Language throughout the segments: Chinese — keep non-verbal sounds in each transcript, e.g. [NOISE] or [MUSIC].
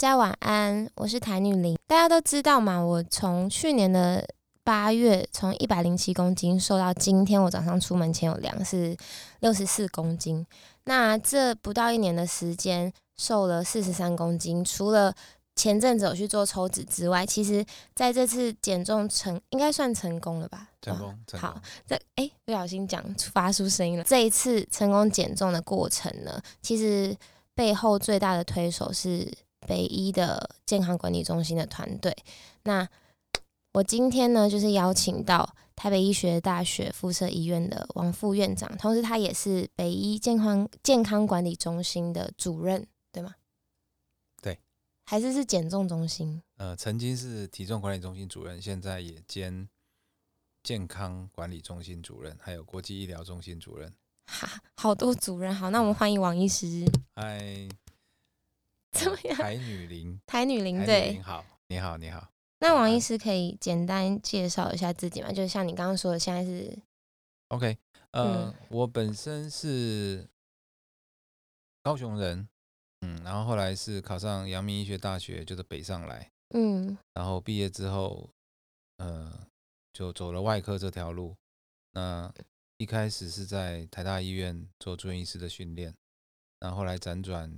家晚安，我是谭女林。大家都知道嘛，我从去年的八月从一百零七公斤瘦到今天，我早上出门前有量是六十四公斤。那这不到一年的时间，瘦了四十三公斤。除了前阵子有去做抽脂之外，其实在这次减重成应该算成功了吧？成功，成功好，这哎不小心讲发出声音了。这一次成功减重的过程呢，其实背后最大的推手是北医的健康管理中心的团队。那我今天呢，就是邀请到台北医学大学附设医院的王副院长，同时他也是北医健康健康管理中心的主任，对吗？对，还是是减重中心？呃，曾经是体重管理中心主任，现在也兼健康管理中心主任，还有国际医疗中心主任。哈，好多主任。好，那我们欢迎王医师。嗨，[LAUGHS] 怎么样？台女林，台女林对你。好，你好，你好。那王医师可以简单介绍一下自己吗？就是像你刚刚说的，现在是 OK，呃，嗯我本身是高雄人，嗯，然后后来是考上阳明医学大学，就是北上来，嗯然后毕业之后，呃，就走了外科这条路。那一开始是在台大医院做住院医师的训练，然后后来辗转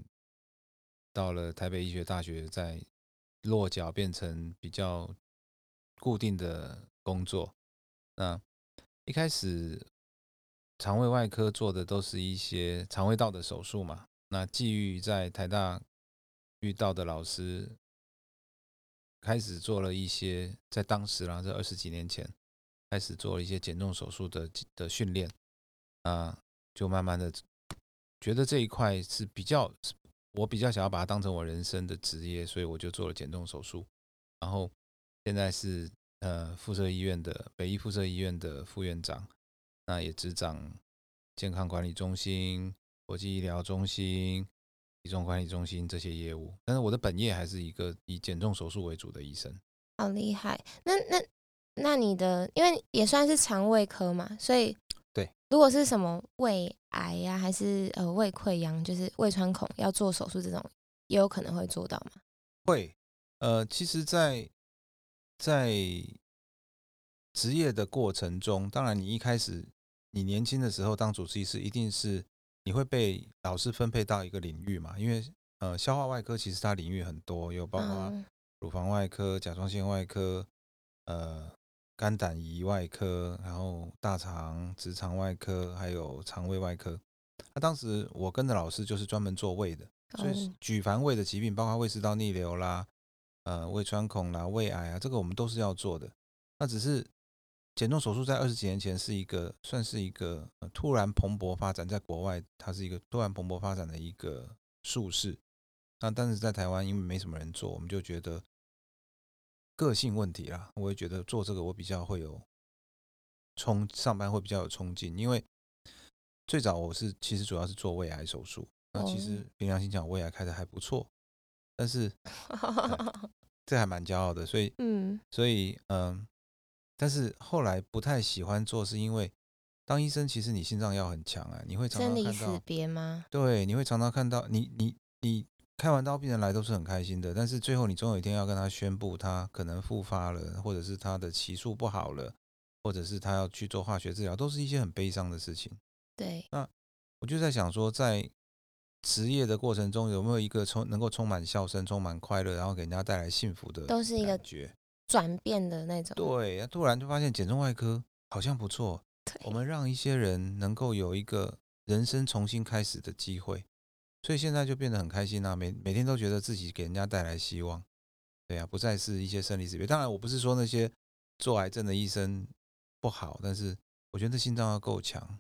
到了台北医学大学，在落脚变成比较固定的工作。那一开始肠胃外科做的都是一些肠胃道的手术嘛。那基于在台大遇到的老师，开始做了一些在当时啦，这二十几年前开始做了一些减重手术的的训练，啊，就慢慢的觉得这一块是比较，我比较想要把它当成我人生的职业，所以我就做了减重手术，然后现在是呃附设医院的北医附设医院的副院长，那也执掌健康管理中心、国际医疗中心、体重管理中心这些业务，但是我的本业还是一个以减重手术为主的医生。好厉害。那那那你的，因为也算是肠胃科嘛，所以，如果是什么胃癌呀、还是呃胃溃疡，就是胃穿孔要做手术这种，也有可能会做到吗？会，呃，其实在，在职业的过程中，当然你一开始你年轻的时候当主治医师，一定是你会被老师分配到一个领域嘛，因为呃，消化外科其实它领域很多，有包括嗯乳房外科、甲状腺外科，呃，肝胆胰外科，然后大肠、直肠外科，还有肠胃外科。那当时我跟的老师就是专门做胃的，所以哦举凡胃的疾病，包括胃食道逆流啦、呃胃穿孔啦、胃癌啊，这个我们都是要做的。那只是减重手术在二十几年前是一个算是一个、呃突然蓬勃发展，在国外它是一个突然蓬勃发展的一个术式。那但是在台湾因为没什么人做，我们就觉得个性问题啦，我也觉得做这个我比较会有冲上班会比较有冲劲，因为最早我是其实主要是做胃癌手术，那其哦。实凭良心讲，胃癌开的还不错，但是 [LAUGHS] 这还蛮骄傲的，所以嗯。所以嗯，但是后来不太喜欢做，是因为当医生其实你心脏要很强啊，你会常生离死常看到，别吗？对，你会常常看到你你你开完刀病人来都是很开心的，但是最后你总有一天要跟他宣布他可能复发了，或者是他的期数不好了，或者是他要去做化学治疗，都是一些很悲伤的事情。对，那我就在想说，在职业的过程中，有没有一个充能够充满笑声、充满快乐，然后给人家带来幸福的，都是一个。转变的那种。对，突然就发现减重外科好像不错，我们让一些人能够有一个人生重新开始的机会，所以现在就变得很开心啊，每每天都觉得自己给人家带来希望。对啊，不再是一些生离死别。当然，我不是说那些做癌症的医生不好，但是我觉得心脏要够强。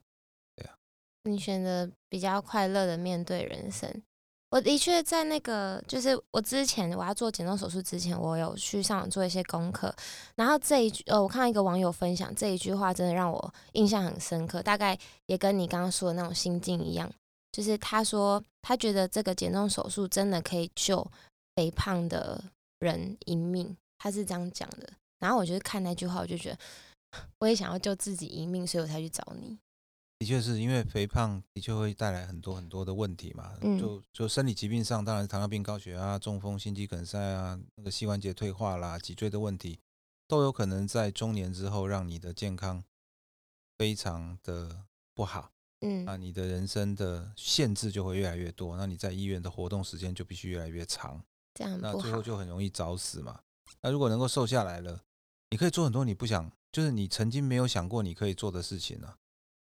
你选择比较快乐的面对人生。我的确在那个，就是我之前我要做减重手术之前，我有去上网做一些功课，然后这一句，呃，我看到一个网友分享这一句话，真的让我印象很深刻，大概也跟你刚刚说的那种心境一样，就是他说他觉得这个减重手术真的可以救肥胖的人一命，他是这样讲的。然后我就是看那句话，我就觉得我也想要救自己一命，所以我才去找你。的确是因为肥胖的确会带来很多很多的问题嘛，嗯就就生理疾病上，当然糖尿病、高血压、中风、心肌梗塞啊，那个膝关节退化啦、脊椎的问题，都有可能在中年之后让你的健康非常的不好。嗯那你的人生的限制就会越来越多，那你在医院的活动时间就必须越来越长，这样那最后。就很容易早死嘛。那如果能够瘦下来了，你可以做很多你不想，就是你曾经没有想过你可以做的事情啊。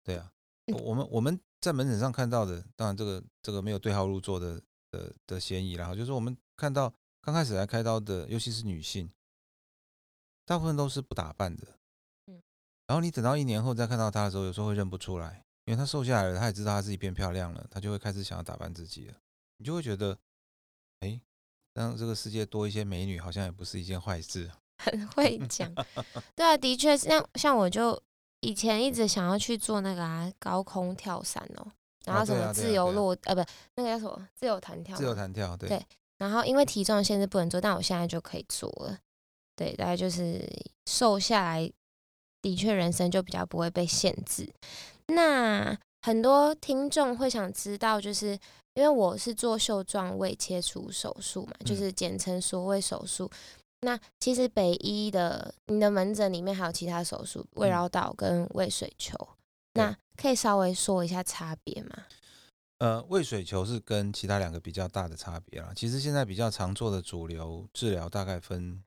对啊，嗯我们我们在门诊上看到的，当然这个这个没有对号入座的的的嫌疑啦，然后就是我们看到刚开始来开刀的，尤其是女性，大部分都是不打扮的，嗯然后你等到一年后再看到她的时候，有时候会认不出来，因为她瘦下来了，她也知道她自己变漂亮了，她就会开始想要打扮自己了，你就会觉得，哎，让这个世界多一些美女，好像也不是一件坏事。很会讲，[LAUGHS] 对啊，的确是像像我就以前一直想要去做那个啊高空跳伞哦，然后什么自由落啊落、呃不那个叫什么自由弹跳，自由，弹跳，对，对然后因为体重限制不能做，但我现在就可以做了，对，大概就是瘦下来，的确人生就比较不会被限制。那很多听众会想知道，就是因为我是做袖状胃切除手术嘛，就嗯是简称所谓手术。那其实北医的你的门诊里面还有其他手术，胃嗯绕道跟胃水球，对那可以稍微说一下差别吗？呃，胃水球是跟其他两个比较大的差别啦。其实现在比较常做的主流治疗大概分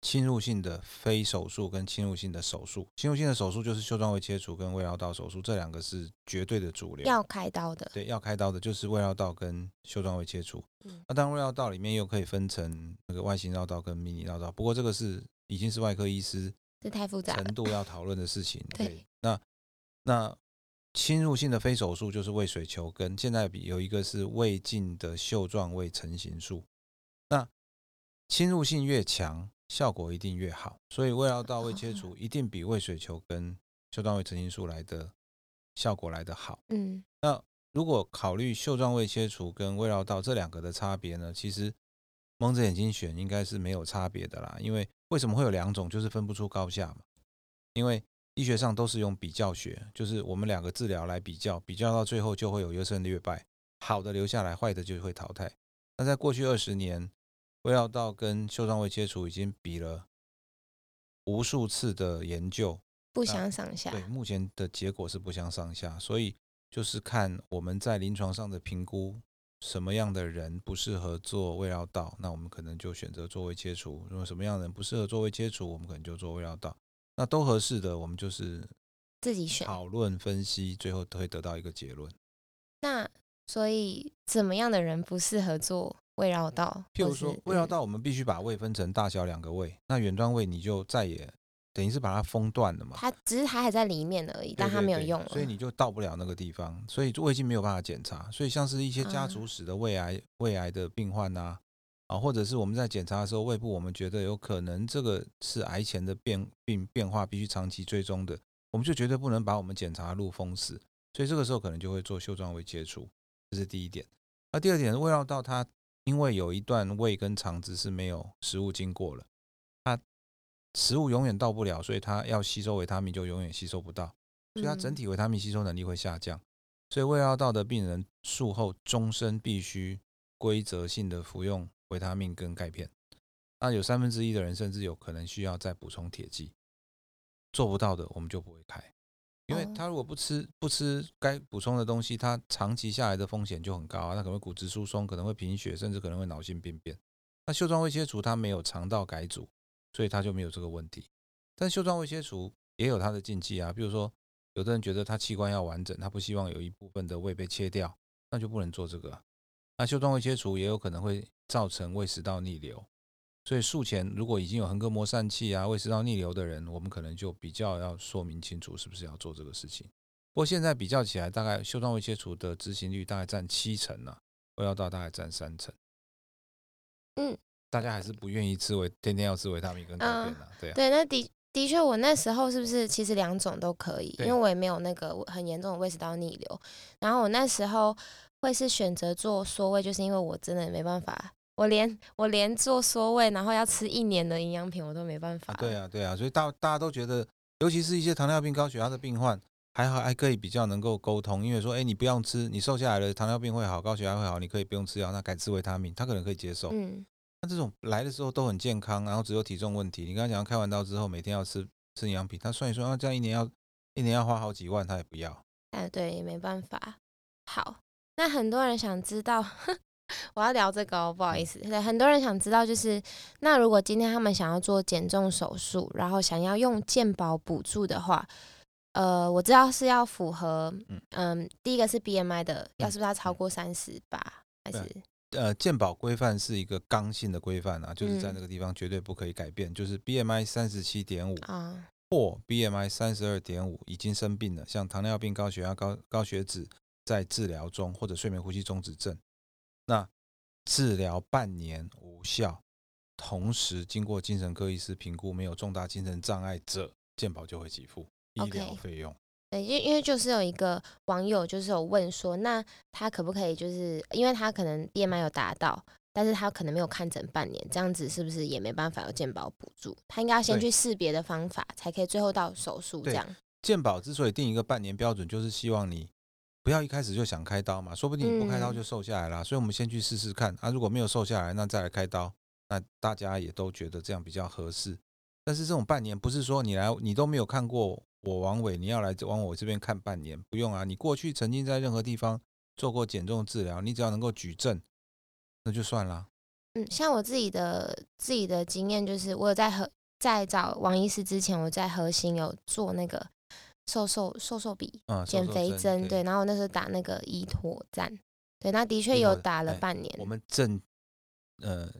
侵入性的非手术跟侵入性的手术。侵入性的手术就是袖状胃切除跟胃绕道手术，这两个是绝对的主流。要开刀的，对要开刀的就是胃绕道跟袖状胃切除。嗯那当然胃绕道里面又可以分成那个外形绕道跟迷你绕道，不过这个是已经是外科医师这太复杂了程。度要讨论的事情。[LAUGHS] 对对，那那侵入性的非手术就是胃水球跟现在比有一个是胃镜的袖状胃成形术。那侵入性越强，效果一定越好，所以胃绕道胃切除一定比胃水球跟袖状胃成形术来的效果来得好。嗯那如果考虑袖状胃切除跟胃绕道这两个的差别呢，其实蒙着眼睛选应该是没有差别的啦。因为为什么会有两种，就是分不出高下嘛。因为医学上都是用比较学，就是我们两个治疗来比较，比较到最后就会有优胜劣败，好的留下来，坏的就会淘汰。那在过去二十年，胃绕道跟袖状胃切除已经比了无数次的研究，不相上下。对，目前的结果是不相上下，所以就是看我们在临床上的评估，什么样的人不适合做胃绕道，那我们可能就选择做胃切除；如果什么样的人不适合做胃切除，我们可能就做胃绕道。那都合适的，我们就是自己选。讨论分析，最后都会得到一个结论。那所以怎么样的人不适合做胃绕道？譬如说胃绕道，我们必须把胃分成大小两个胃，那远端胃你就再也等于是把它封断了嘛。它只是它还在里面而已，但它没有用了。所以你就到不了那个地方，所以胃镜没有办法检查。所以像是一些家族啊史的胃癌、胃癌的病患呐、啊，或者是我们在检查的时候，胃部我们觉得有可能这个是癌前的变病变化，必须长期追踪的，我们就绝对不能把我们检查路封死。所以这个时候可能就会做袖状胃切除，这是第一点。那第二点，胃绕道它因为有一段胃跟肠子是没有食物经过了，它食物永远到不了，所以它要吸收维他命就永远吸收不到。所以它整嗯体维他命吸收能力会下降。所以胃绕道的病人术后终身必须规则性的服用维他命跟钙片。那有三分之一的人甚至有可能需要再补充铁剂，做不到的我们就不会开，因为哦他如果不吃不吃该补充的东西，他长期下来的风险就很高啊，他可能会骨质疏松，可能会贫血，甚至可能会脑性病变。那袖状胃切除它没有肠道改组，所以它就没有这个问题。但袖状胃切除也有它的禁忌啊，比如说有的人觉得他器官要完整，他不希望有一部分的胃被切掉，那就不能做这个啊、那袖状胃切除也有可能会造成胃食道逆流，所以术前如果已经有横膈膜疝气啊、胃食道逆流的人，我们可能就比较要说明清楚是不是要做这个事情。不过现在比较起来，大概袖状胃切除的执行率大概占七成啊，胃绕道大概占三成。嗯，大家还是不愿意吃维，天天要吃维他命跟钙片啊，对啊。对，那的的确，我那时候是不是其实两种都可以？因对为我也没有那个很严重的胃食道逆流，然后我那时候会是选择做缩胃，就是因为我真的没办法，我连我连做缩胃，然后要吃一年的营养品，我都没办法。啊，对，啊，对啊，所以大大家都觉得，尤其是一些糖尿病、高血压的病患，还好还可以比较能够沟通，因为说，哎，你不用吃，你瘦下来了，糖尿病会好，高血压会好，你可以不用吃药，那改吃维他命，他可能可以接受。嗯，那这种来的时候都很健康，然后只有体重问题，你刚刚讲开完刀之后每天要吃吃营养品，他算一算，啊，这样一年要一年要花好几万，他也不要。哎，对，也没办法。好，那很多人想知道，[LAUGHS] [LAUGHS] 我要聊这个哦，不好意思，对很多人想知道，就是那如果今天他们想要做减重手术，然后想要用健保补助的话。呃，我知道是要符合，嗯，第一个是 BMI 的，要是不是要超过三十八，还是？呃，健保规范是一个刚性的规范啊，就是在那个地方绝对不可以改变，就是 BMI 三十七点五啊，或 BMI 三十二点五已经生病了，像糖尿病、高血压、高高血脂在治疗中，或者睡眠呼吸中止症，那治疗半年无效，同时经过精神科医师评估没有重大精神障碍者，健保就会给付。医疗费用，对，因因为就是有一个网友就是有问说，那他可不可以就是因为他可能 BMI 有达到，但是他可能没有看诊半年，这样子是不是也没办法有健保补助？他应该要先去试别的方法，才可以最后到手术这样。健保之所以定一个半年标准，就是希望你不要一开始就想开刀嘛，说不定你不开刀就瘦下来了，所以我们先去试试看啊，如果没有瘦下来，那再来开刀，那大家也都觉得这样比较合适。但是这种半年不是说你来你都没有看过。我王伟，你要来往我这边看半年，不用啊。你过去曾经在任何地方做过减重治疗，你只要能够举证，那就算了。嗯，像我自己的自己的经验，就是我有在和在找王医师之前，我在核心有做那个瘦瘦瘦瘦笔减肥针，对。然后那时候打那个伊妥赞，对，那的确有打了半年。我们正呃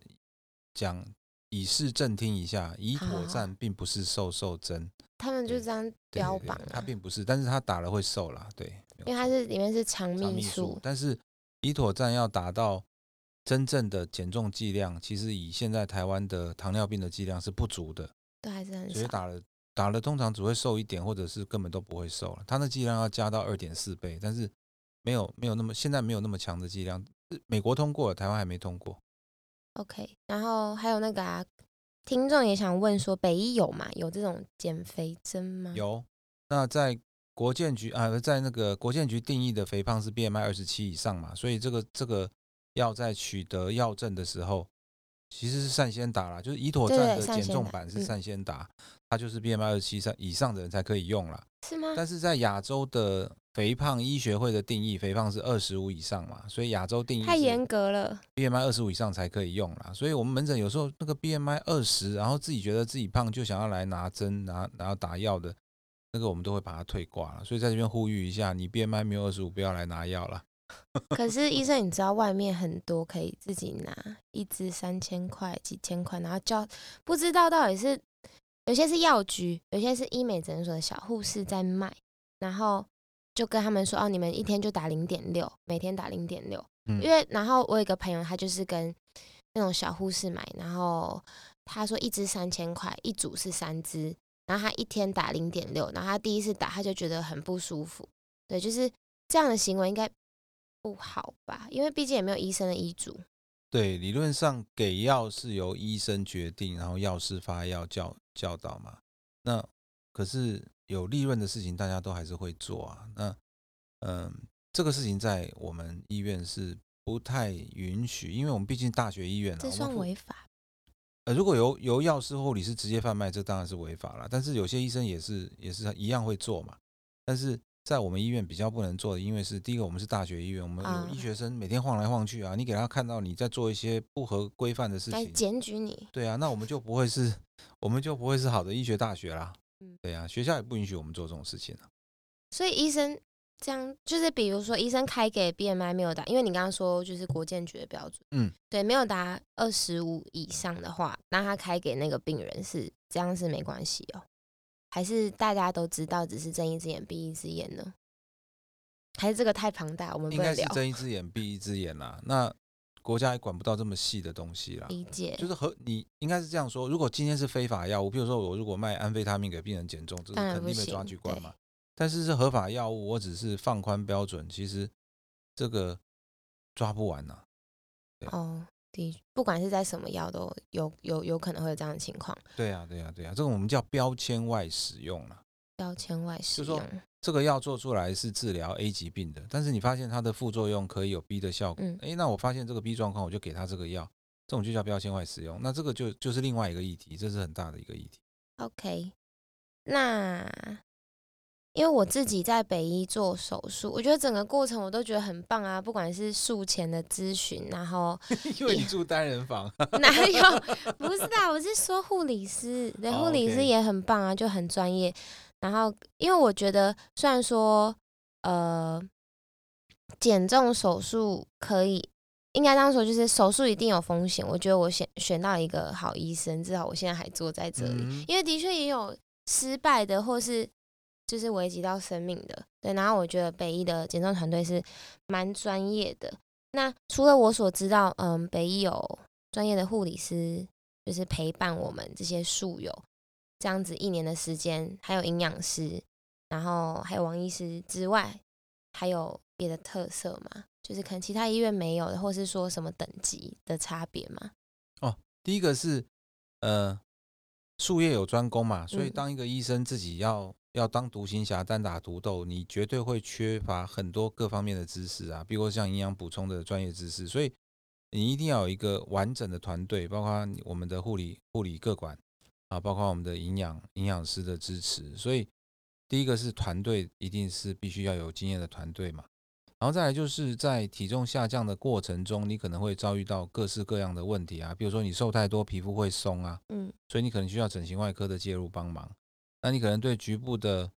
讲以示正听一下，伊妥赞并不是瘦瘦针。他们就这样标榜，他并不是，但是他打了会瘦啦，对，因为它是里面是肠泌素，但是伊妥赞要达到真正的减重剂量，其实以现在台湾的糖尿病的剂量是不足的，对还是很少，所以打了打了通常只会瘦一点，或者是根本都不会瘦了。它的剂量要加到二点四倍，但是没有没有那么现在没有那么强的剂量，美国通过了，台湾还没通过。OK，然后还有那个啊。听众也想问说，北医有吗？有这种减肥针吗？有。那在国健局啊，在那个国健局定义的肥胖是 BMI 二十七以上嘛，所以这个这个要在取得药证的时候，其实是善先达啦，就是伊妥赞的减重版是善先达，它就是 BMI 二十七上以上的人才可以用了。是吗？但是在亚洲的。肥胖医学会的定义，肥胖是二十五以上嘛，所以亚洲定义太严格了，BMI 二十五以上才可以用啦。所以我们门诊有时候那个 BMI 二十，然后自己觉得自己胖，就想要来拿针拿然后打药的，那个我们都会把它退挂了。所以在这边呼吁一下，你 BMI 没有二十五，不要来拿药了。[LAUGHS] 可是医生，你知道外面很多可以自己拿，一支三千块、几千块，然后叫不知道到底是有些是药局，有些是医美诊所的小护士在卖，然后。就跟他们说哦，你们一天就打零点六，每天打零点六。因为然后我有一个朋友，他就是跟那种小护士买，然后他说一支三千块，一组是三支，然后他一天打零点六，然后他第一次打他就觉得很不舒服。对，就是这样的行为应该不好吧？因为毕竟也没有医生的医嘱。对，理论上给药是由医生决定，然后药师发药教教导嘛。那可是。有利润的事情，大家都还是会做啊。那，嗯，这个事情在我们医院是不太允许，因为我们毕竟大学医院啊。这算违法？呃，如果由由药师护理师直接贩卖，这当然是违法了。但是有些医生也是也是一样会做嘛。但是在我们医院比较不能做的，因为是第一个，我们是大学医院，我们有医学生每天晃来晃去啊。你给他看到你在做一些不合规范的事情，检举你。对啊，那我们就不会是，我们就不会是好的医学大学啦。嗯，对呀，学校也不允许我们做这种事情啊。所以医生这样，就是比如说医生开给 BMI 没有达，因为你刚刚说就是国健局的标准，嗯，对，没有达二十五以上的话，那他开给那个病人是这样是没关系哦？还是大家都知道只是睁一只眼闭一只眼呢？还是这个太庞大，我们应该是睁一 [LAUGHS] 只眼闭一只眼啦。那。国家也管不到这么细的东西啦，理解，就是和你应该是这样说。如果今天是非法药物，比如说我如果卖安非他命给病人减重，这是肯定被抓去关嘛。但是是合法药物，我只是放宽标准，其实这个抓不完呐。哦，的，不管是在什么药都有有有可能会有这样的情况。对呀，对呀，对呀，这个我们叫标签外使用了。标签外使用，这个药做出来是治疗 A 疾病的，但是你发现它的副作用可以有 B 的效果，嗯诶，那我发现这个 B 状况，我就给他这个药，这种就叫标签外使用。那这个就就是另外一个议题，这是很大的一个议题。OK，那因为我自己在北医做手术，我觉得整个过程我都觉得很棒啊，不管是术前的咨询，然后 [LAUGHS] 因为你住单人房，[LAUGHS] 哪有不是啊，我是说护理师，对，哦护理师也很棒啊，就很专业。然后因为我觉得虽然说呃减重手术可以。应该这样说，就是手术一定有风险。我觉得我选选到一个好医生，至少我现在还坐在这里。嗯因为的确也有失败的，或是就是危及到生命的，对。然后我觉得北医的减重团队是蛮专业的。那除了我所知道，嗯，北医有专业的护理师，就是陪伴我们这些宿友这样子一年的时间，还有营养师，然后还有王医师之外，还有别的特色吗？就是可能其他医院没有的，或是说什么等级的差别吗？第一个是呃术业有专攻嘛，所以嗯当一个医生自己要要当独行侠、单打独斗，你绝对会缺乏很多各方面的知识啊，比如说像营养补充的专业知识，所以你一定要有一个完整的团队，包括我们的护理护理各管啊，包括我们的营养营养师的支持，所以第一个是团队，一定是必须要有经验的团队嘛。然后再来就是在体重下降的过程中，你可能会遭遇到各式各样的问题啊，比如说你瘦太多，皮肤会松啊，嗯所以你可能需要整形外科的介入帮忙。那你可能对局部的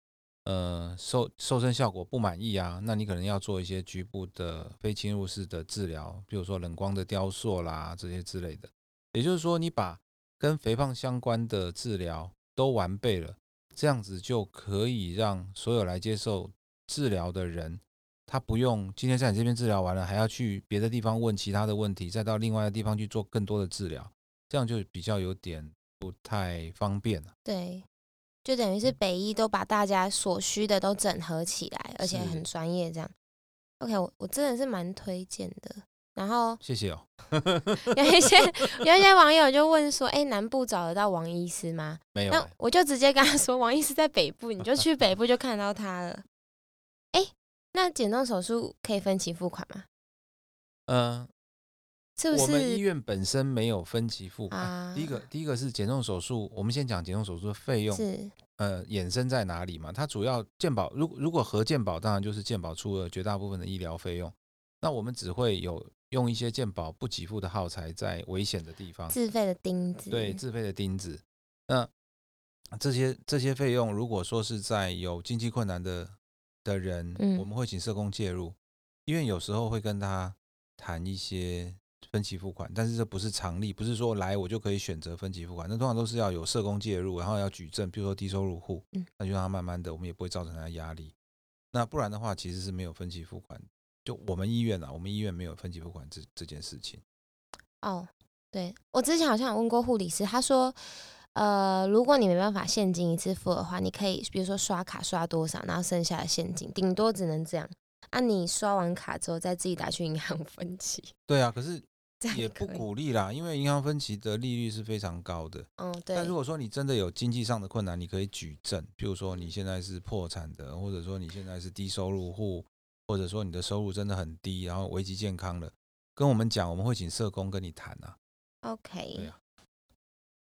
呃瘦瘦身效果不满意啊，那你可能要做一些局部的非侵入式的治疗，比如说冷光的雕塑啦这些之类的。也就是说，你把跟肥胖相关的治疗都完备了，这样子就可以让所有来接受治疗的人，他不用今天在你这边治疗完了，还要去别的地方问其他的问题，再到另外的地方去做更多的治疗，这样就比较有点不太方便了。对，就等于是北医都把大家所需的都整合起来，而且很专业这样。OK，我我真的是蛮推荐的。然后谢谢哦。[LAUGHS] 有一些有一些网友就问说：“哎、南部找得到王医师吗那没有欸、我就直接跟他说：“王医师在北部，你就去北部就看到他了。”哎，那减重手术可以分期付款吗？嗯、是不我们医院本身没有分期付款。啊？第一个，第一个是减重手术，我们先讲减重手术的费用，是呃，衍生在哪里嘛？它主要健保，如如果核健保，当然就是健保出了绝大部分的医疗费用。那我们只会有用一些健保不给付的耗材在危险的地方，自费的钉子，对自费的钉子。那这些这些费用，如果说是在有经济困难的的人，嗯我们会请社工介入，医院有时候会跟他谈一些分期付款，但是这不是常例，不是说来我就可以选择分期付款，那通常都是要有社工介入，然后要举证，比如说低收入户，嗯那就让他慢慢的，我们也不会造成他压力。那不然的话，其实是没有分期付款。就我们医院啊，我们医院没有分期付款这这件事情。哦，对我之前好像有问过护理师，他说，呃，如果你没办法现金一次付的话，你可以比如说刷卡刷多少，然后剩下的现金，顶多只能这样。啊，你刷完卡之后再自己打去银行分期，对啊，可是这样也不。鼓励啦，因为银行分期的利率是非常高的。嗯，对但，如果说你真的有经济上的困难，你可以举证，比如说你现在是破产的，或者说你现在是低收入户，或者说你的收入真的很低，然后危及健康了，跟我们讲，我们会请社工跟你谈啊。OK，对啊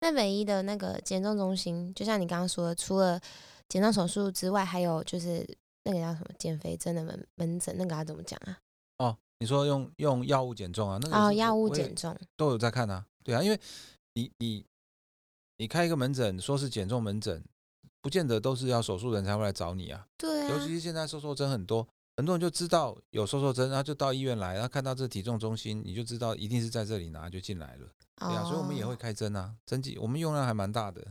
那唯一的那个减重中心，就像你刚刚说的，除了减重手术之外，还有就是那个叫什么减肥针的门门诊，那个要怎么讲啊？哦，你说用用药物减重啊？那个哦，药物减重，都有在看啊。对啊，因为你你你开一个门诊，说是减重门诊，不见得都是要手术人才会来找你啊。对啊，尤其是现在瘦瘦针很多，很多人就知道有瘦瘦针，然后就到医院来，然后看到这体重中心，你就知道一定是在这里拿就进来了。对啊，所以我们也会哦开针啊，针剂我们用量还蛮大的。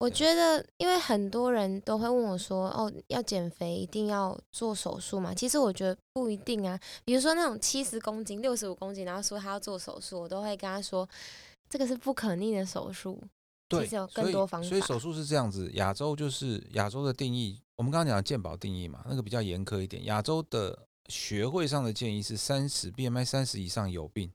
我觉得，因为很多人都会问我说：“哦，要减肥一定要做手术吗？”其实我觉得不一定啊。比如说那种七十公斤、六十五公斤，然后说他要做手术，我都会跟他说，这个是不可逆的手术。对，其实有更多方法所以手术是这样子，亚洲就是亚洲的定义，我们刚刚讲的健保定义嘛，那个比较严苛一点。亚洲的学会上的建议是三十 BMI 三十以上有病，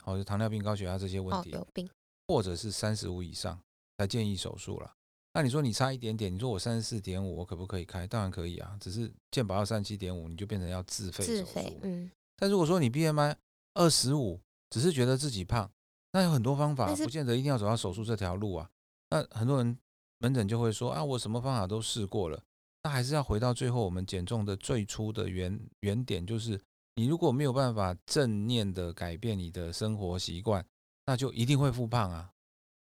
好、就糖尿病、高血压这些问哦，题，有病。或者是三十五以上才建议手术了。那你说你差一点点，你说我三十四点五，我可不可以开？当然可以啊，只是健保要三十七点五，你就变成要自费手自费术，。嗯，但如果说你 BMI 二十五，只是觉得自己胖，那有很多方法，不见得一定要走到手术这条路啊。那很多人门诊就会说啊，我什么方法都试过了，那还是要回到最后我们减重的最初的原原点，就是你如果没有办法正念的改变你的生活习惯，那就一定会复胖啊。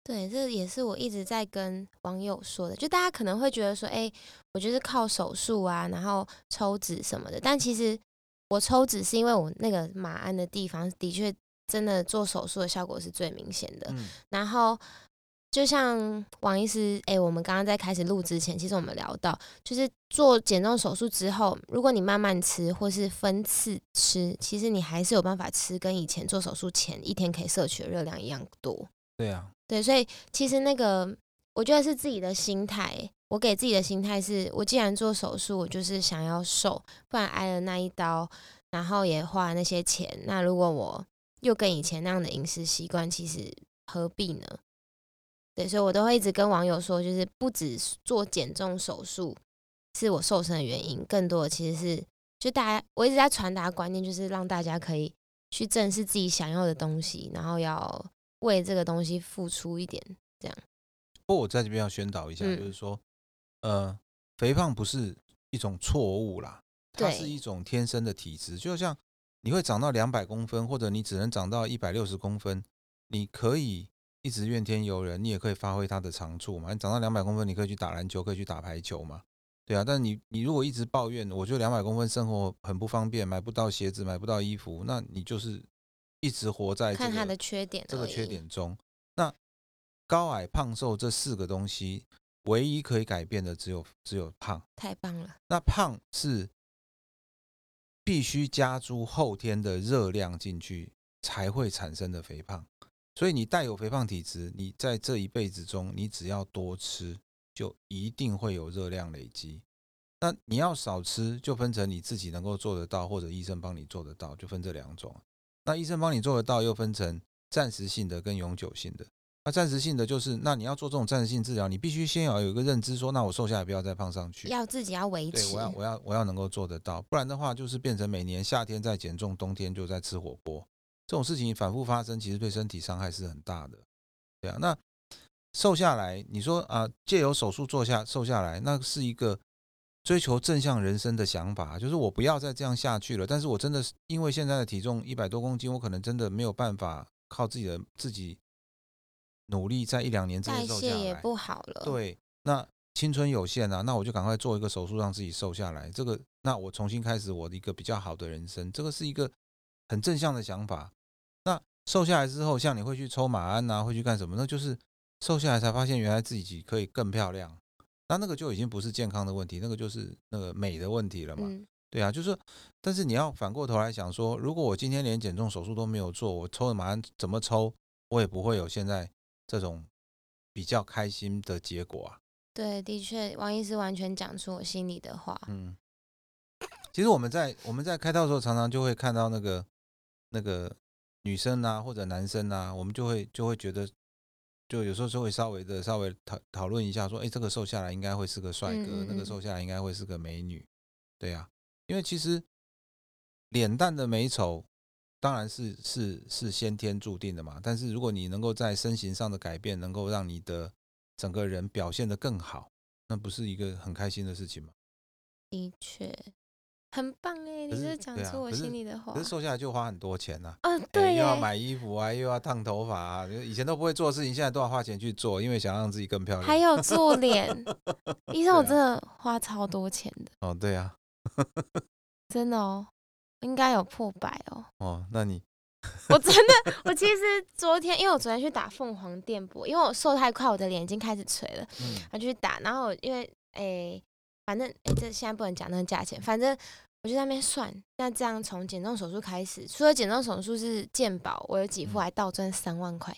对，这也是我一直在跟网友说的，就大家可能会觉得说，哎、我就是靠手术啊，然后抽脂什么的，但其实我抽脂是因为我那个马鞍的地方的确真的做手术的效果是最明显的，嗯，然后就像王医师，哎、我们刚刚在开始录之前，其实我们聊到，就是做减重手术之后，如果你慢慢吃或是分次吃，其实你还是有办法吃跟以前做手术前一天可以摄取的热量一样多。对啊，对，所以其实那个我觉得是自己的心态。我给自己的心态是，我既然做手术，我就是想要瘦，不然挨了那一刀，然后也花了那些钱，那如果我又跟以前那样的饮食习惯，其实何必呢？对，所以我都会一直跟网友说，就是不止做减重手术是我瘦身的原因，更多的其实是就大家我一直在传达观念，就是让大家可以去正视自己想要的东西，然后要为这个东西付出一点。这样不过我在这边要宣导一下，嗯就是说，呃，肥胖不是一种错误啦，它是一种天生的体质。就像你会长到两百公分，或者你只能长到一百六十公分，你可以一直怨天尤人，你也可以发挥它的长处嘛。你长到两百公分，你可以去打篮球，可以去打排球嘛，对啊。但你你如果一直抱怨，我觉得两百公分生活很不方便，买不到鞋子，买不到衣服，那你就是一直活在这个看他的缺点，这个缺。点中。那高矮胖瘦这四个东西，唯一可以改变的只有只有胖。太棒了，那胖是必须加诸后天的热量进去才会产生的肥胖。所以你带有肥胖体质，你在这一辈子中，你只要多吃，就一定会有热量累积。那你要少吃，就分成你自己能够做得到，或者医生帮你做得到，就分这两种。那医生帮你做得到，又分成暂时性的跟永久性的。那暂时性的就是，那你要做这种暂时性治疗，你必须先要有一个认知说，那我瘦下来不要再胖上去。要自己要维持对我。要我要我要能够做得到，不然的话就是变成每年夏天在减重，冬天就在吃火锅，这种事情反复发生，其实对身体伤害是很大的。对啊，那瘦下来，你说啊，借由手术做下瘦下来，那是一个追求正向人生的想法，就是我不要再这样下去了。但是我真的是因为现在的体重一百多公斤，我可能真的没有办法靠自己的自己努力在一两年之内瘦下谢也来。不好了。，对，那青春有限啊，那我就赶快做一个手术，让自己瘦下来。这个，那我重新开始我的一个比较好的人生，这个是一个很正向的想法。那瘦下来之后，像你会去抽马鞍啊，会去干什么？那就是瘦下来才发现原来自己可以更漂亮。那那个就已经不是健康的问题，那个就是那个美的问题了嘛。嗯，对啊，就是，但是你要反过头来想说，如果我今天连减重手术都没有做，我抽的马鞍怎么抽，我也不会有现在这种比较开心的结果啊。对，的确，王医师完全讲出我心里的话。嗯，其实我们在我们在开刀的时候，常常就会看到那个那个女生啊，或者男生啊，我们就会就会觉得，就有时候就会稍微的稍微讨讨论一下，说，哎，这个瘦下来应该会是个帅哥，嗯嗯嗯那个瘦下来应该会是个美女，对呀、因为其实脸蛋的美丑当然是是是先天注定的嘛，但是如果你能够在身形上的改变，能够让你的整个人表现得更好，那不是一个很开心的事情吗？的确，很棒哎，你可是是讲出我心里的话可。是瘦下来就花很多钱呐、哦，哎对耶，又要买衣服啊，又要烫头发啊，以前都不会做的事情，现在都要花钱去做，因为想让自己更漂亮。还有做脸，[LAUGHS] 医生，我真的花超多钱的，哦，对啊，真的哦，应该有破百哦。哦，那你 [LAUGHS] 我真的，我其实昨天，因为我昨天去打凤凰电波，因为我瘦太快，我的脸已经开始垂了，嗯然后就去打，然后我因为诶、反正诶、这现在不能讲那个价钱，反正我就在那边算，那这样从减重手术开始，除了减重手术是健保，我有几副嗯还倒赚三万块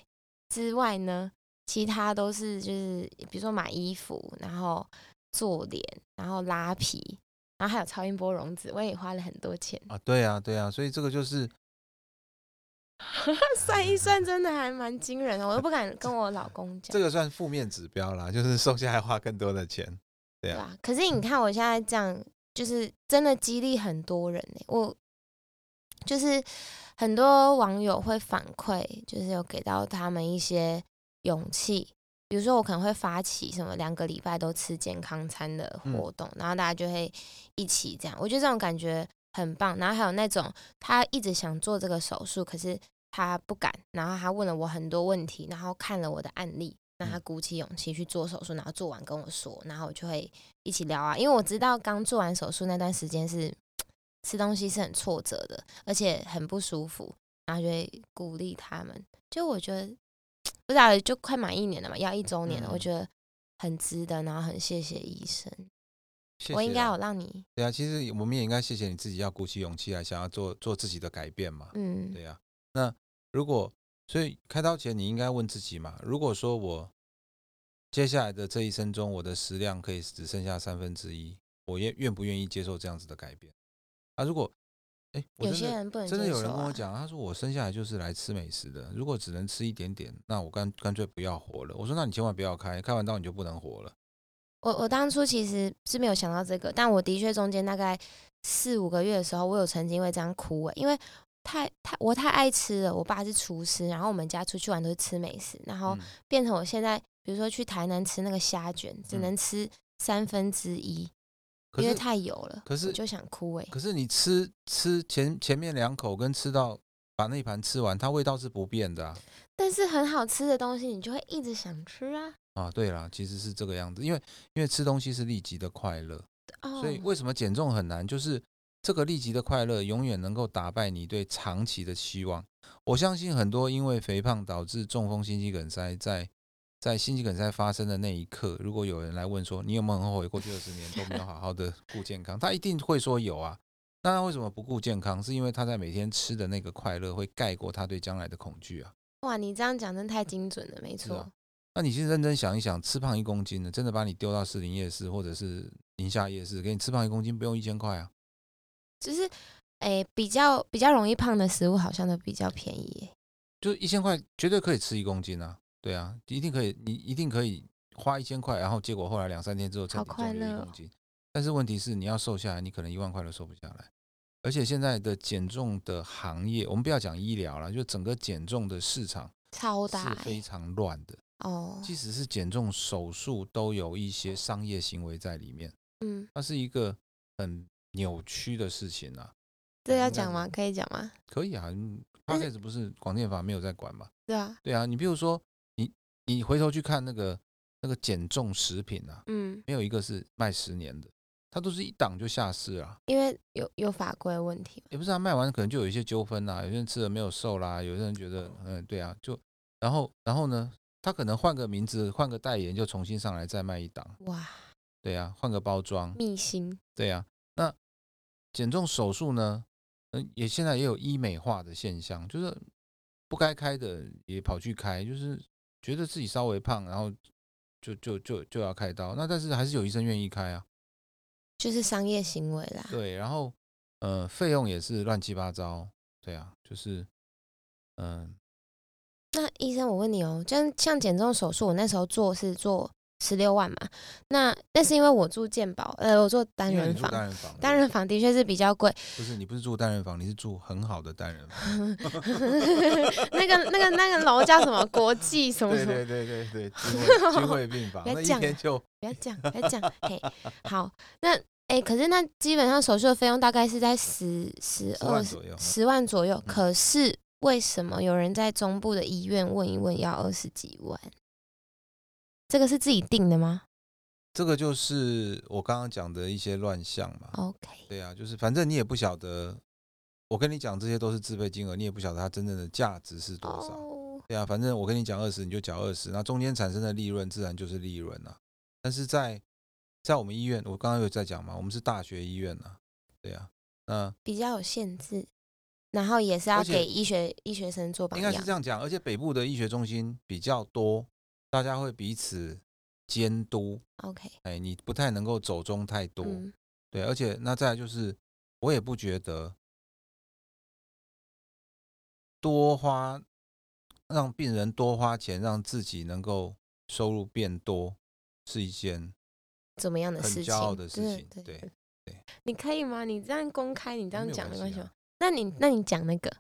之外呢，其他都是就是比如说买衣服，然后做脸，然后拉皮，然后还有超音波溶脂，我也花了很多钱。啊，对啊，对啊，所以这个就是 [LAUGHS] 算一算真的还蛮惊人的，我都不敢跟我老公讲。这个算负面指标啦，就是 [LAUGHS] 瘦下来花更多的钱。对啊，可是你看我现在这样，就是真的激励很多人呢、我就是很多网友会反馈，就是有给到他们一些勇气。比如说，我可能会发起什么两个礼拜都吃健康餐的活动，然后大家就会一起这样。我觉得这种感觉很棒。然后还有那种他一直想做这个手术，可是他不敢，然后他问了我很多问题，然后看了我的案例，让他鼓起勇气去做手术，然后做完跟我说，然后我就会一起聊啊，因为我知道刚做完手术那段时间是吃东西是很挫折的，而且很不舒服，然后就会鼓励他们。就我觉得不知道，就快满一年了嘛，要一周年了，我嗯。觉得很值得，然后很谢谢医生，谢我应该有让你，对啊，其实我们也应该谢谢你自己，要鼓起勇气来想要做做自己的改变嘛。嗯，对呀、那如果所以开刀前你应该问自己嘛，如果说我接下来的这一生中，我的食量可以只剩下三分之一，我愿愿不愿意接受这样子的改变？啊，如果哎，我有些人不能真的有人跟我讲，他说我生下来就是来吃美食的，如果只能吃一点点，那我干干脆不要活了。我说那你千万不要开，开完刀你就不能活了。我我当初其实是没有想到这个，但我的确中间大概四五个月的时候，我有曾经会这样哭诶，因为太太我太爱吃了。我爸是厨师，然后我们家出去玩都是吃美食，然后嗯变成我现在，比如说去台南吃那个虾卷，只嗯能吃三分之一，因为太油了，可是就想哭诶。可是你吃吃前前面两口跟吃到把那一盘吃完，它味道是不变的啊。但是很好吃的东西，你就会一直想吃啊。啊，对啦，其实是这个样子，因为因为吃东西是立即的快乐，哦，所以为什么减重很难？就是这个立即的快乐永远能够打败你对长期的期望。我相信很多因为肥胖导致中风、心肌梗塞，在在心肌梗塞发生的那一刻，如果有人来问说你有没有很后悔过去二十年都没有好好的 [LAUGHS] 顾健康，他一定会说有啊。那他为什么不顾健康？是因为他在每天吃的那个快乐会盖过他对将来的恐惧啊。哇，你这样讲真的太精准了，没错。啊那你其实认真想一想，吃胖一公斤呢，真的把你丢到士林夜市或者是宁夏夜市，给你吃胖一公斤不用一千块啊？就是诶，比较比较容易胖的食物，好像都比较便宜耶。就一千块绝对可以吃一公斤啊！对啊，一定可以，你一定可以花一千块，然后结果后来两三天之后彻底重了快乐哦一公斤。但是问题是，你要瘦下来，你可能一万块都瘦不下来。而且现在的减重的行业，我们不要讲医疗了，就整个减重的市场超大是非常乱的。哦，即使是减重手术，都有一些商业行为在里面。嗯，它是一个很扭曲的事情啊。这要讲吗？可以讲吗？可以啊，嗯但 p 是不是广电法没有在管嘛？对啊，对啊，你比如说你你回头去看那个那个减重食品啊，嗯，没有一个是卖十年的，它都是一档就下市啊。因为有有法规问题嘛。也不是啊，卖完可能就有一些纠纷啦，有些人吃了没有瘦啦，有些人觉得嗯对啊，就然后然后呢，他可能换个名字，换个代言就重新上来再卖一档，哇，对啊，换个包装，秘辛，对呀、那减重手术呢，嗯，也现在也有医美化的现象，就是不该开的也跑去开，就是觉得自己稍微胖，然后就就就就要开刀。那但是还是有医生愿意开啊，就是商业行为啦。对，然后呃，费用也是乱七八糟，对啊，就是嗯、那医生，我问你哦，像像减重手术，我那时候做是做十六万嘛？那那是因为我住健保，呃，我住人房，单人房，单对人房的确是比较贵。不是你不是住单人房，你是住很好的单人房，[LAUGHS] 那个那个那个楼叫什么？国际什么什么？对对对对对，君惠君惠病房，那一不要讲天就不要讲，不要讲。嘿，好，那哎、可是那基本上手术的费用大概是在十十二十万二左右嗯十万左右。可是为什么有人在中部的医院问一问要二十几万？这个是自己定的吗这个就是我刚刚讲的一些乱象嘛。？OK，对啊，就是反正你也不晓得，我跟你讲这些都是自费金额，你也不晓得它真正的价值是多少。哦，对啊，反正我跟你讲二十，你就缴二十，那中间产生的利润自然就是利润啊。但是在在我们医院，我刚刚有在讲嘛，我们是大学医院啊，对啊，那比较有限制，然后也是要给医学医学生做榜应该是这样讲，而且北部的医学中心比较多，大家会彼此监督，OK，哎，你不太能够走中太多。嗯，对，而且那再来就是，我也不觉得多花，让病人多花钱，让自己能够收入变多，是一件怎么样的很事情？骄傲的事对情。对，对你可以吗？你这样公开，你这样讲没关系吗？啊那你那你讲那个，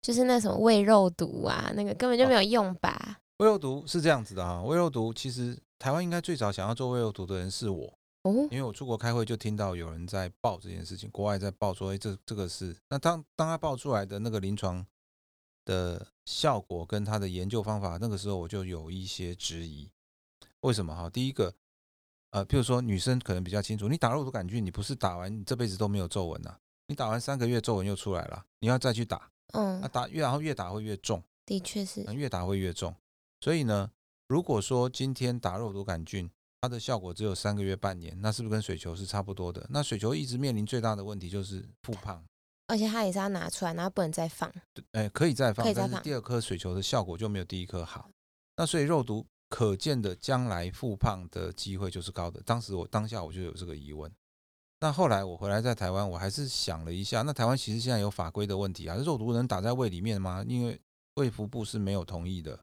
就是那什么胃肉毒啊，那个根本就没有用吧？胃肉毒是这样子的哈，胃肉毒其实台湾应该最早想要做胃肉毒的人是我，哦，因为我出国开会就听到有人在报这件事情，国外在报说，哎，这这个是那当当他报出来的那个临床的效果跟他的研究方法，那个时候我就有一些质疑，为什么哈？第一个，呃，譬如说女生可能比较清楚，你打肉毒杆菌，你不是打完你这辈子都没有皱纹呐、你打完三个月皱纹又出来了，你要再去打，嗯那，打越然后越打会越重。的确是，嗯越打会越重。所以呢，如果说今天打肉毒杆菌，它的效果只有三个月、半年，那是不是跟水球是差不多的？那水球一直面临最大的问题就是复胖，而且它也是要拿出来，然后不能再放。哎，可以再放但是第二颗水球的效果就没有第一颗好。那所以肉毒可见的将来复胖的机会就是高的。当时我当下我就有这个疑问。那后来我回来在台湾，我还是想了一下，那台湾其实现在有法规的问题啊，肉毒能打在胃里面吗？因为卫福部是没有同意的。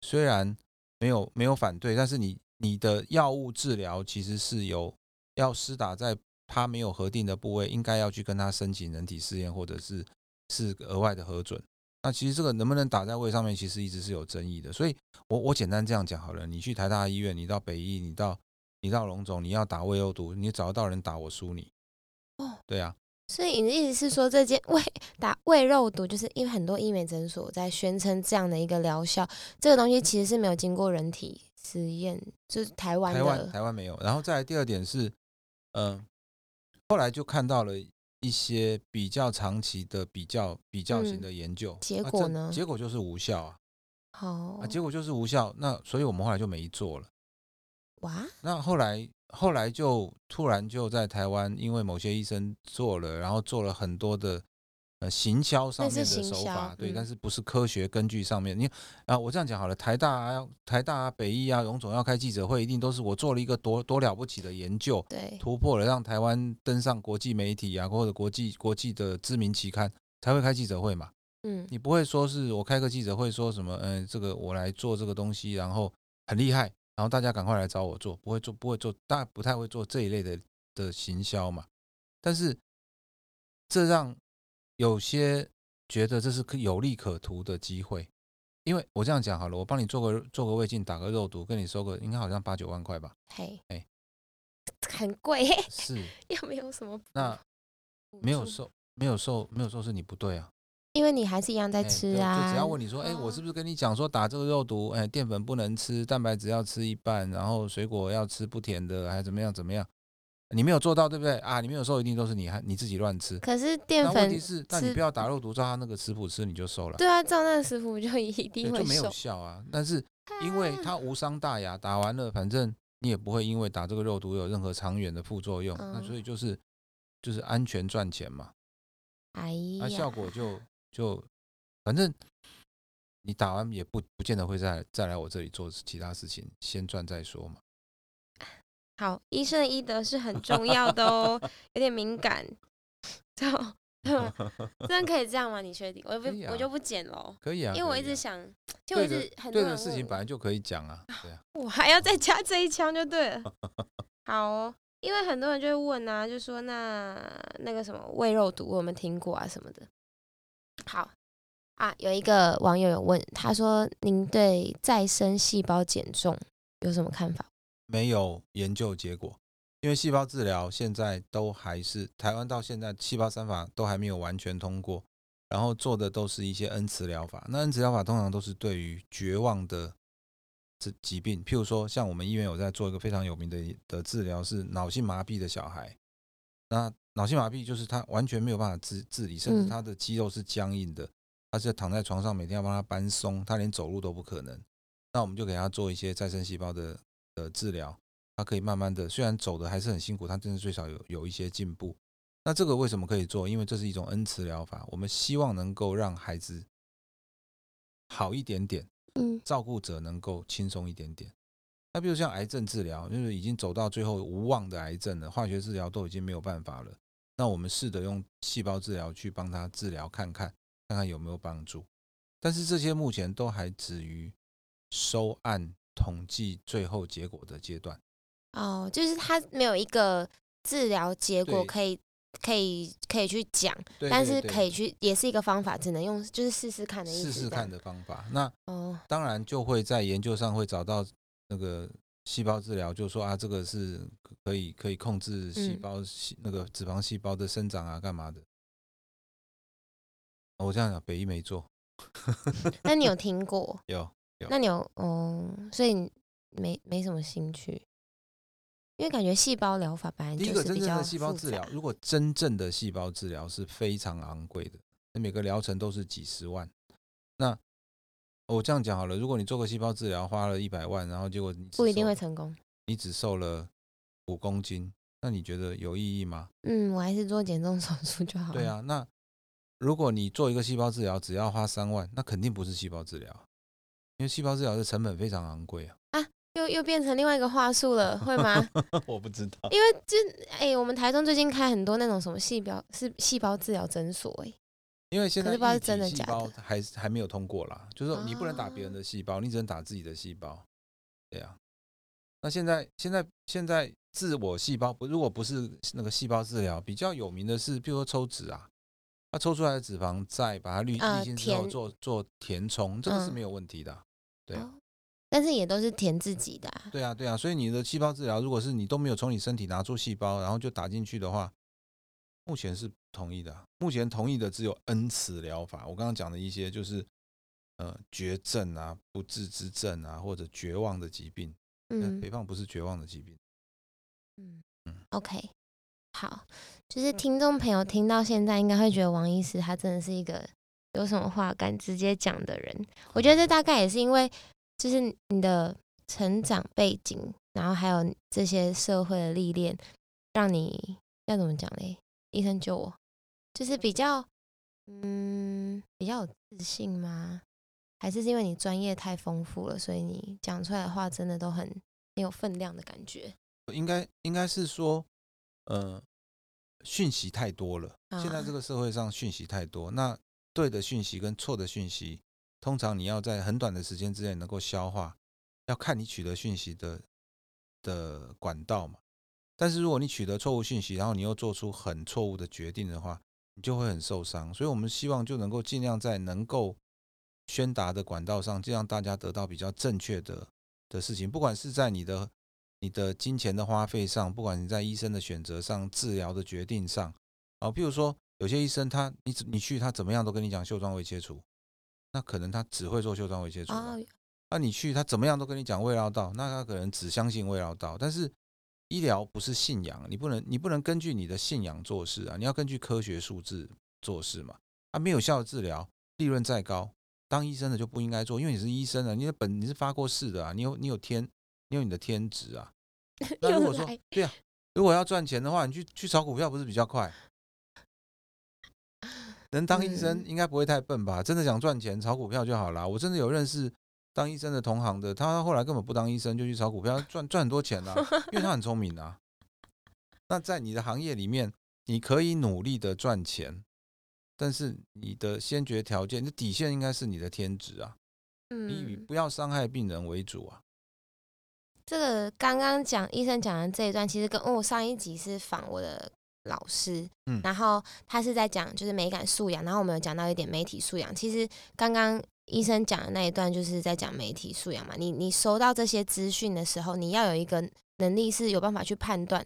虽然没有没有反对，但是你你的药物治疗其实是有要施打在他没有核定的部位，应该要去跟他申请人体试验，或者是是额外的核准。那其实这个能不能打在胃上面，其实一直是有争议的。所以我我简单这样讲好了，你去台大医院，你到北医，你到你到龙总，你要打胃肉毒，你找得到人打，我输你。哦，对啊，所以你的意思是说，这件胃打胃肉毒，就是因为很多医美诊所在宣称这样的一个疗效，这个东西其实是没有经过人体实验，就是台湾台湾，台湾没有。然后再来第二点是，嗯、后来就看到了一些比较长期的比较比较型嗯的研究，结果呢结果就是无效啊，好啊，结果就是无效。那所以我们后来就没做了。哇，那后来后来就突然就在台湾，因为某些医生做了，然后做了很多的呃行销上面的手法，对，嗯但是不是科学根据上面。你啊，我这样讲好了，台大啊、要台大啊、北医啊、荣总要开记者会，一定都是我做了一个多多了不起的研究，对，突破了让台湾登上国际媒体啊，或者国际国际的知名期刊，才会开记者会嘛。嗯，你不会说是我开个记者会说什么，嗯、这个我来做这个东西，然后很厉害，然后大家赶快来找我做，不会做，不会做，大家不太会做这一类的的行销嘛。但是这让有些觉得这是可有利可图的机会，因为我这样讲好了，我帮你做个做个胃镜，打个肉毒，跟你收个应该好像八九万块吧，嘿，哎很贵，[LAUGHS] 是又没有什么那没有助瘦没有瘦没有瘦是你不对啊，因为你还是一样在吃啊，就只要问你说，哎，我是哦不是跟你讲说打这个肉毒，哎，淀粉不能吃，蛋白质要吃一半，然后水果要吃不甜的，还怎么样怎么样？你没有做到，对不对啊？你没有瘦，一定都是你还你自己乱吃。可是淀粉题是，那你不要打肉毒，照他那个食谱吃，你就瘦了，对啊，照那个食谱就一定会就没有瘦，效啊。但是因为它无伤大雅，打完了，反正你也不会因为打这个肉毒有任何长远的副作用，那嗯所以就是就是安全赚钱嘛。哎呀那、呀，效果就就反正你打完也不不见得会再再来我这里做其他事情，先赚再说嘛。好，医生的医德是很重要的哦，有点敏感，这样对吗？真的可以这样吗？你确定？我就不、啊我就不剪喽，可以啊，因为我一直想，就我一直很多对的事情本来就可以讲啊，对啊，我还要再加这一枪就对了。好哦，因为很多人就会问啊，就说那那个什么胃肉毒，我有没有听过啊什么的。好啊，有一个网友有问，他说您对再生细胞减重有什么看法？没有研究结果，因为细胞治疗现在都还是台湾到现在细胞三法都还没有完全通过，然后做的都是一些恩慈疗法。那恩慈疗法通常都是对于绝望的这疾病，譬如说像我们医院有在做一个非常有名的的治疗，是脑性麻痹的小孩。那脑性麻痹就是他完全没有办法自自理，甚至嗯他的肌肉是僵硬的，他是躺在床上每天要帮他搬松，他连走路都不可能。那我们就给他做一些再生细胞的的治疗，他可以慢慢的，虽然走的还是很辛苦，他真的最少有有一些进步。那这个为什么可以做？因为这是一种恩慈疗法，我们希望能够让孩子好一点点，嗯照顾者能够轻松一点点。那比如像癌症治疗，就是已经走到最后无望的癌症了，化学治疗都已经没有办法了。那我们试着用细胞治疗去帮他治疗看看，看看有没有帮助。但是这些目前都还止于收案统计最后结果的阶段。哦，就是他没有一个治疗结果可以可以可以去讲，对但是可以去也是一个方法，只能用就是试试看的意思。试试看。的方法。那哦，当然就会在研究上会找到那个细胞治疗，就说啊，这个是可以可以控制细嗯胞细、那个脂肪细胞的生长啊，干嘛的？我这样讲，北医没做，[LAUGHS] 那你有听过？[LAUGHS] 有有那你有哦，所以你没没什么兴趣，因为感觉细胞疗法本来第一就是比较个真正的细胞治疗，如果真正的细胞治疗是非常昂贵的，那每个疗程都是几十万。那我这样讲好了，如果你做个细胞治疗花了一百万，然后结果你不一定瘦会成功。你只瘦了五公斤，那你觉得有意义吗？嗯，我还是做减重手术就好。对，啊，那如果你做一个细胞治疗只要花三万，那肯定不是细胞治疗，因为细胞治疗的成本非常昂贵啊。又又变成另外一个话术了，会吗？[LAUGHS] 我不知道，因为就哎、我们台中最近开很多那种什么细胞是细胞治疗诊所、哎，因为现在可是不知道是异体细真的假的。胞还是还没有通过啦，就是说你不能打别人哦的细胞，你只能打自己的细胞。对啊，那现在现在现在自我细胞不如果不是那个细胞治疗，比较有名的是，比如说抽脂啊，那抽出来的脂肪再把它滤呃滤清之后做做填充，这个是嗯没有问题的啊。对啊。哦。但是也都是填自己的、啊。对啊，对啊，所以你的细胞治疗，如果是你都没有从你身体拿出细胞，然后就打进去的话，目前是不同意的啊。目前同意的只有恩慈疗法。我刚刚讲的一些就是呃绝症啊、不治之症啊，或者绝望的疾病。嗯，嗯肥胖不是绝望的疾病。嗯嗯，OK，好，就是听众朋友听到现在，应该会觉得王医师他真的是一个有什么话敢直接讲的人。我觉得这大概也是因为，就是你的成长背景，然后还有这些社会的历练，让你要怎么讲嘞？医生救我，就是比较，嗯，比较有自信吗？还是是因为你专业太丰富了，所以你讲出来的话真的都很很有分量的感觉？应该应该是说，呃，讯息太多了。现在这啊个社会上讯息太多，那对的讯息跟错的讯息，通常你要在很短的时间之内能够消化，要看你取得讯息的的管道嘛。但是如果你取得错误讯息，然后你又做出很错误的决定的话，你就会很受伤。所以我们希望就能够尽量在能够宣达的管道上，尽量大家得到比较正确的的事情，不管是在你的你的金钱的花费上，不管你在医生的选择上、治疗的决定上，啊，譬如说有些医生他你你去他怎么样都跟你讲袖状胃切除，那可能他只会做袖状胃切除那你去他怎么样都跟你讲胃绕道，那他可能只相信胃绕道。但是医疗不是信仰，你不能你不能根据你的信仰做事啊，你要根据科学数字做事嘛。啊，没有效的治疗，利润再高，当医生的就不应该做，因为你是医生啊，你的本你是发过誓的啊，你有你有天你有你的天职啊。[LAUGHS] 那如果说对啊，如果要赚钱的话，你去去炒股票不是比较快？能当医生嗯应该不会太笨吧？真的想赚钱，炒股票就好啦。我真的有认识当医生的同行的，他后来根本不当医生，就去炒股票，赚赚很多钱啊、[LAUGHS] 因为他很聪明啊。那在你的行业里面，你可以努力的赚钱，但是你的先决条件，你的底线应该是你的天职啊，你以嗯，不要伤害病人为主啊。这个刚刚讲医生讲的这一段，其实跟、哦我上一集是访我的老师，嗯然后他是在讲就是美感素养，然后我们有讲到一点媒体素养。其实刚刚医生讲的那一段就是在讲媒体素养嘛。你你收到这些资讯的时候，你要有一个能力是有办法去判断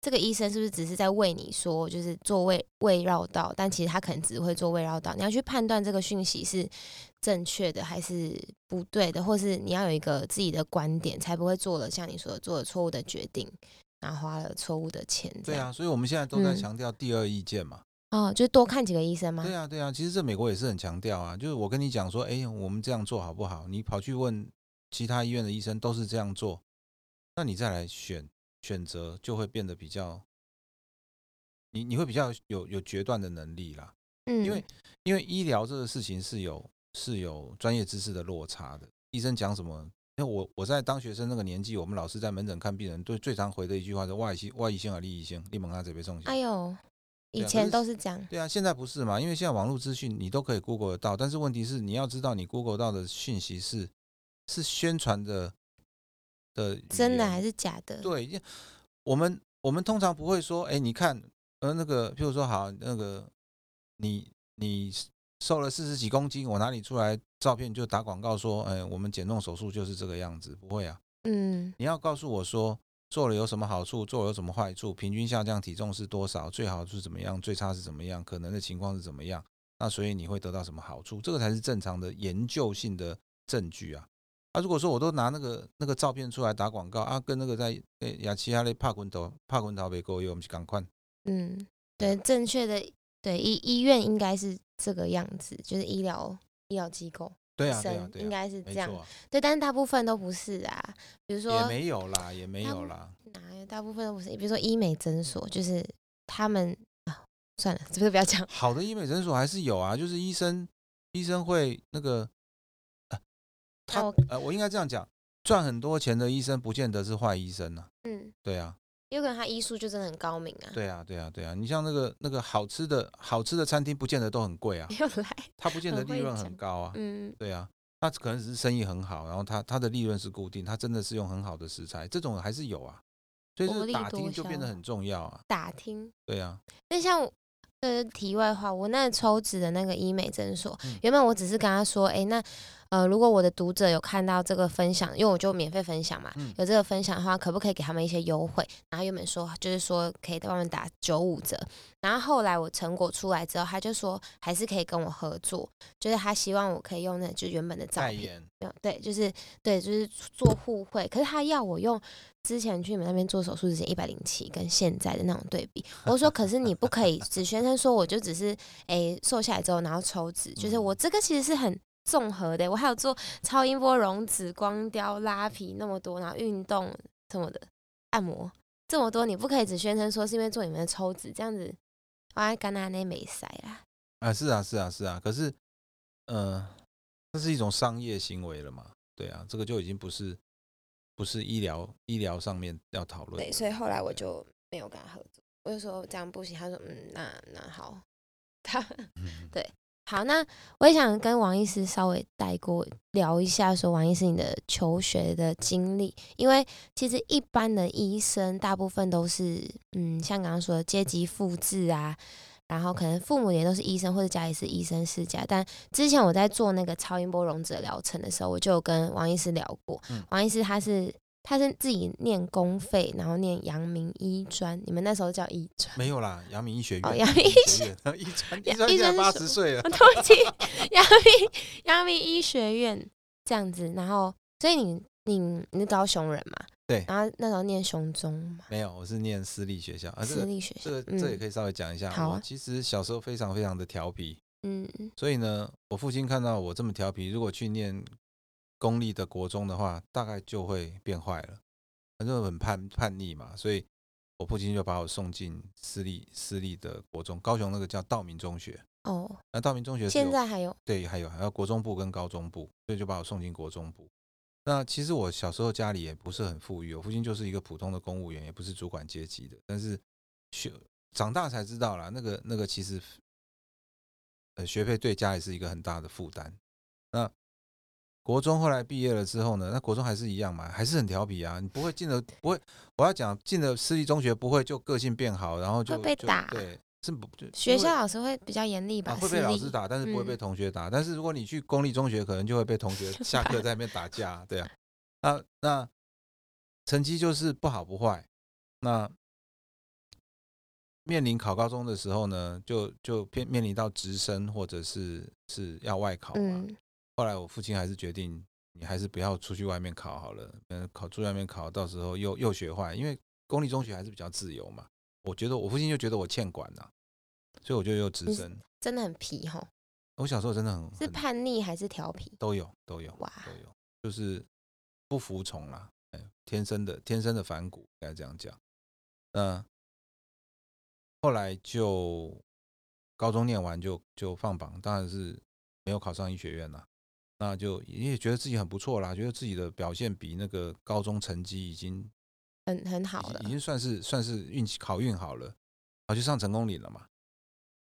这个医生是不是只是在为你说就是做胃胃绕道，但其实他可能只会做胃绕道。你要去判断这个讯息是正确的还是不对的，或是你要有一个自己的观点，才不会做了像你说的做了错误的决定，然后花了错误的钱。对啊，，所以我们现在都在嗯强调第二意见嘛。哦，就多看几个医生吗？对啊，对啊，其实这美国也是很强调啊，就是我跟你讲说，哎，我们这样做好不好？你跑去问其他医院的医生都是这样做，那你再来选选择就会变得比较，你你会比较有有决断的能力啦。嗯，因为因为医疗这个事情是有是有专业知识的落差的，医生讲什么？因为我我在当学生那个年纪，我们老师在门诊看病人，对最常回的一句话是外医外医性啊，利益性，你问他这边送哎呦，以前都是这样。对啊，现在不是嘛？因为现在网络资讯你都可以 Google 得到，但是问题是你要知道你 Google 到的讯息是是宣传的的真的还是是假的？对？我们我们通常不会说，哎，你看，呃，那个，譬如说，好，那个你你瘦了四十几公斤，我拿你出来照片就打广告说，哎，我们减重手术就是这个样子，不会啊。嗯你要告诉我说做了有什么好处，做了有什么坏处，平均下降体重是多少，最好是怎么样，最差是怎么样，可能的情况是怎么样，那所以你会得到什么好处，这个才是正常的研究性的证据啊。啊，如果说我都拿那个那个照片出来打广告啊，跟那个在诶雅琪亚类帕昆头帕昆头别够用，我们去赶快。嗯，对，正确的对医医院应该是这个样子，就是医疗医疗机构，对啊，对啊，生应对啊，该是这样。啊，对，但是大部分都不是啊，比如说也没有啦，也没有啦。哪有大部分都不是，比如说医美诊所，就是他们啊，算了，[LAUGHS] 这个不要讲。好的医美诊所还是有啊，就是医生医生会那个，呃、他呃，我应该这样讲，赚很多钱的医生不见得是坏医生啊。嗯，对啊，有可能他医术就真的很高明啊。对啊，对啊，对啊。你像那个那个好吃的好吃的餐厅，不见得都很贵啊，[LAUGHS] 又来，他不见得利润很高啊。嗯，对啊，那可能只是生意很好，然后他他的利润是固定，他真的是用很好的食材，这种还是有啊。所以这薄利个打听就变得很重要啊。打听。对啊，那像呃，题外话，我那抽脂的那个医美诊所，嗯原本我只是跟他说，哎、那呃，如果我的读者有看到这个分享，因为我就免费分享嘛，嗯有这个分享的话，可不可以给他们一些优惠？然后原本说就是说可以在外面打九五折，然后后来我成果出来之后，他就说还是可以跟我合作，就是他希望我可以用那就原本的照片，对，就是对，就是做互惠。可是他要我用之前去你们那边做手术之前一百零七跟现在的那种对比，我说，可是你不可以只宣称说我就只是诶、瘦下来之后然后抽脂，就是我这个其实是很综合的，我还有做超音波溶脂、光雕、拉皮那么多，然后运动什么的，按摩这么多，你不可以只宣称说是因为做你们的抽脂，这样子，我还干那那没塞啦。啊，是啊，是啊，是啊。可是，呃，这是一种商业行为了嘛？对啊，这个就已经不是不是医疗医疗上面要讨论。对，所以后来我就没有跟他合作，我就说这样不行，他说嗯，那那好，他嗯好，那我也想跟王医师稍微带过聊一下，说王医师你的求学的经历，因为其实一般的医生大部分都是嗯，像刚刚说的阶级复制啊。然后可能父母也都是医生，或者家里是医生世家。但之前我在做那个超音波溶脂疗程的时候，我就有跟王医师聊过。嗯王医师他是他是自己念公费，然后念阳明医专，你们那时候叫医专。没有啦，阳明医学院，哦阳明医学院，医专，医专 [LAUGHS] 现在八十岁了。[LAUGHS] 对不起，阳明阳明医学院这样子，然后所以你你你是高雄人嘛？对然后那时候念雄中嘛，没有，我是念私立学校私立学校。这个这也嗯可以稍微讲一下。我其实小时候非常非常的调皮，嗯，所以呢，我父亲看到我这么调皮，如果去念公立的国中的话，大概就会变坏了，反正很叛叛逆嘛，所以我父亲就把我送进私立私立的国中，高雄那个叫道明中学。哦，那道明中学现在还有对，还有还有国中部跟高中部，所以就把我送进国中部。那其实我小时候家里也不是很富裕，我父亲就是一个普通的公务员，也不是主管阶级的。但是学长大才知道啦，那个那个其实呃学费对家里是一个很大的负担。那国中后来毕业了之后呢，那国中还是一样嘛，还是很调皮啊。你不会进了不会，我要讲进了私立中学不会就个性变好，然后就会被打对，是不就学校老师会比较严厉吧？啊，会被老师打，但是不会被嗯同学打。但是如果你去公立中学，可能就会被同学 [LAUGHS] 下课在那边打架，对啊。那那成绩就是不好不坏。那面临考高中的时候呢，就就面面临到直升或者是是要外考嘛。嗯，后来我父亲还是决定，你还是不要出去外面考好了。嗯，考出去外面考，到时候又又学坏，因为公立中学还是比较自由嘛。我觉得我父亲就觉得我欠管呐、所以我就又直你升。真的很皮吼，我小时候真的很是叛逆还是调皮？都有都有哇都有，就是不服从啦，哎，天生的天生的反骨，应该这样讲。那后来就高中念完就就放榜，当然是没有考上医学院啦。那就也觉得自己很不错啦，觉得自己的表现比那个高中成绩已经很很好了已经算是算是运气考运好了，然后，就上成功岭了嘛。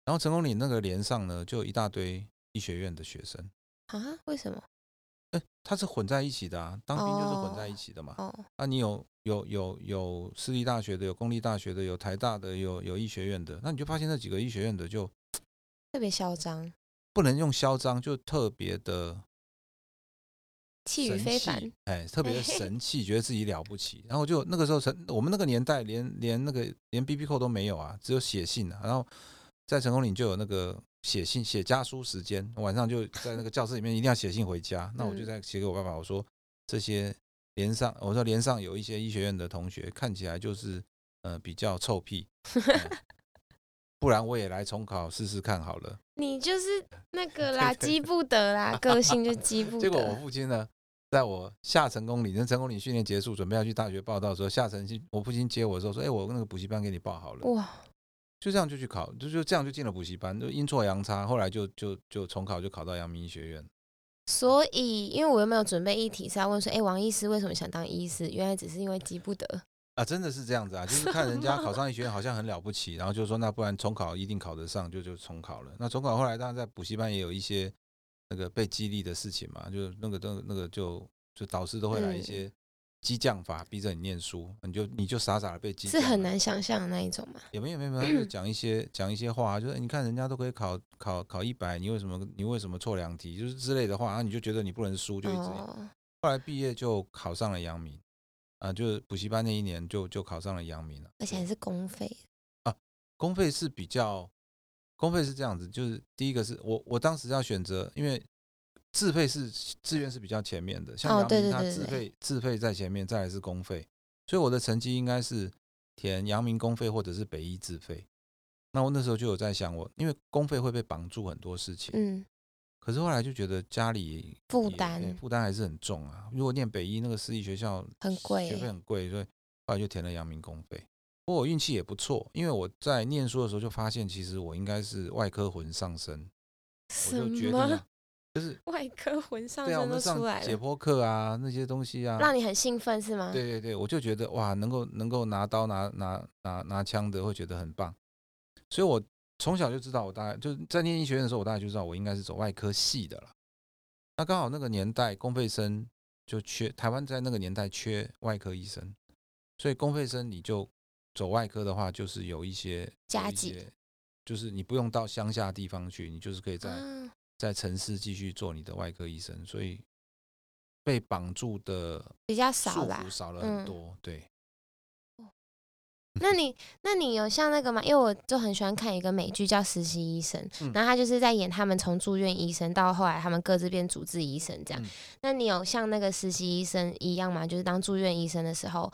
然后成功岭那个连上呢，就有一大堆医学院的学生，啊？为什么？哎，他是混在一起的啊，当兵就是混在一起的嘛。哦，啊，你有有有有私立大学的，有公立大学的，有台大的，有有医学院的，那你就发现那几个医学院的就特别嚣张，不能用嚣张，就特别的气宇非凡。哎，特别的神 [LAUGHS] 气，觉得自己了不起。然后就那个时候，成我们那个年代连连那个连 B B 扣都没有啊，只有写信啊。然后在成功岭就有那个写信写家书时间，晚上就在那个教室里面一定要写信回家。那我就嗯在写给我爸爸，我说这些连上，我说连上有一些医学院的同学看起来就是呃比较臭屁，哎 [LAUGHS] 不然我也来重考试试看好了。你就是那 [LAUGHS] 个啦，积不得啦，个性就积不得结果我。父亲呢，在我下成功岭，那成功岭训练结束，准备要去大学报道的时候，下成去，我父亲接我的时候说：“哎、我那个补习班给你报好了。哇，”就这样就去考，就就这样就进了补习班，就阴错阳差，后来就就就重考，就考到阳明医学院。所以因为我又没有准备一题是要问说，哎、王医师为什么想当医师？原来只是因为急不得。啊，真的是这样子啊，就是看人家考上医学院好像很了不起，然后就说那不然重考一定考得上，就就重考了。那重考后来当然在补习班也有一些那个被激励的事情嘛，就那个那个那个就就导师都会来一嗯些激将法，逼着你念书，你就你就傻傻的被激是很难想象的那一种嘛？也没有没有没有，就讲一些讲一些话，就是你看人家都可以考考考一百，你为什么你为什么错两题，就是之类的话，然后你就觉得你不能输，就一直。哦，后来毕业就考上了阳明，啊、就是补习班那一年就就考上了阳明了。而且还是公费啊。公费是比较，公费是这样子，就是第一个是我我当时要选择，因为自费是志愿是比较前面的，像哦阳明它对对对对自费自费在前面，再来是公费，所以我的成绩应该是填阳明公费或者是北医自费。那我那时候就有在想我，因为公费会被绑住很多事情，嗯，可是后来就觉得家里也负担哎负担还是很重啊。如果念北医那个私立学校很贵学费很贵，所以后来就填了阳明公费。不过我运气也不错，因为我在念书的时候就发现，其实我应该是外科魂上身，我什就决定么了，就是外科魂上身都出来了，解剖课啊那些东西啊，让你很兴奋是吗？对对对，我就觉得哇，能够能够拿刀拿拿拿拿枪的，会觉得很棒。所以我从小就知道，我大概就是在念医学院的时候，我大概就知道我应该是走外科系的了。那刚好那个年代公费生就缺，台湾在那个年代缺外科医生，所以公费生你就走外科的话，就是有一些加急些就是你不用到乡下地方去，你就是可以在啊，在城市继续做你的外科医生，所以被绑住的比较少啦。少了嗯很多。对，那你那你有像那个吗？因为我就很喜欢看一个美剧叫《实习医生》，嗯然后他就是在演他们从住院医生到后来他们各自变主治医生这样。嗯那你有像那个实习医生一样吗？就是当住院医生的时候，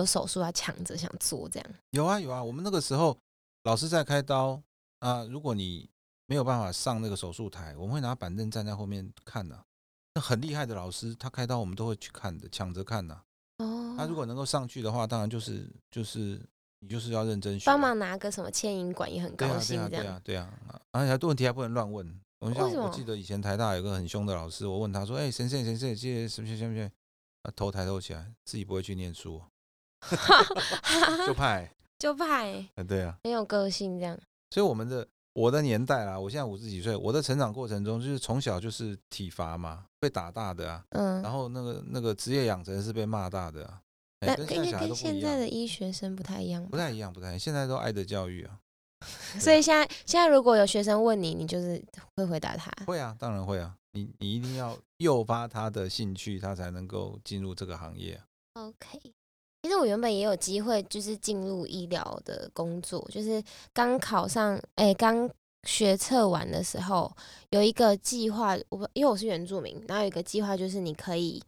有手术要抢着想做这样？有啊有啊，我们那个时候老师在开刀啊，如果你没有办法上那个手术台，我们会拿板凳站在后面看的、那很厉害的老师，他开刀我们都会去看的，抢着看的、哦，他如果能够上去的话，当然就是就是你就是要认真学，帮忙拿个什么牵引管也很高兴这样。对啊对啊，而且问题还不能乱问。我像我记得以前台大有个很凶的老师，我问他说：“哎、先生先生，这些什么什么什么？”他头抬头起来，自己不会去念书，[LAUGHS] 就 [LAUGHS] 怕、[LAUGHS] 欸。就怕欸呃对啊，很有个性这样。所以我们的我的年代啦，我现在五十几岁，我的成长过程中就是从小就是体罚嘛，被打大的啊，嗯，然后那个那个职业养成是被骂大的啊，哎那跟现在小孩应该跟都不，现在的医学生不太一样吧？不太一样，不太一样，现在都爱的教育啊，所以现在现在如果有学生问你，你就是会回答他。会啊，当然会啊，你你一定要诱发他的兴趣，他才能够进入这个行业啊。OK，其实我原本也有机会，就是进入医疗的工作，就是刚考上，哎、刚学测完的时候，有一个计划，我因为我是原住民，然后有一个计划就是你可以，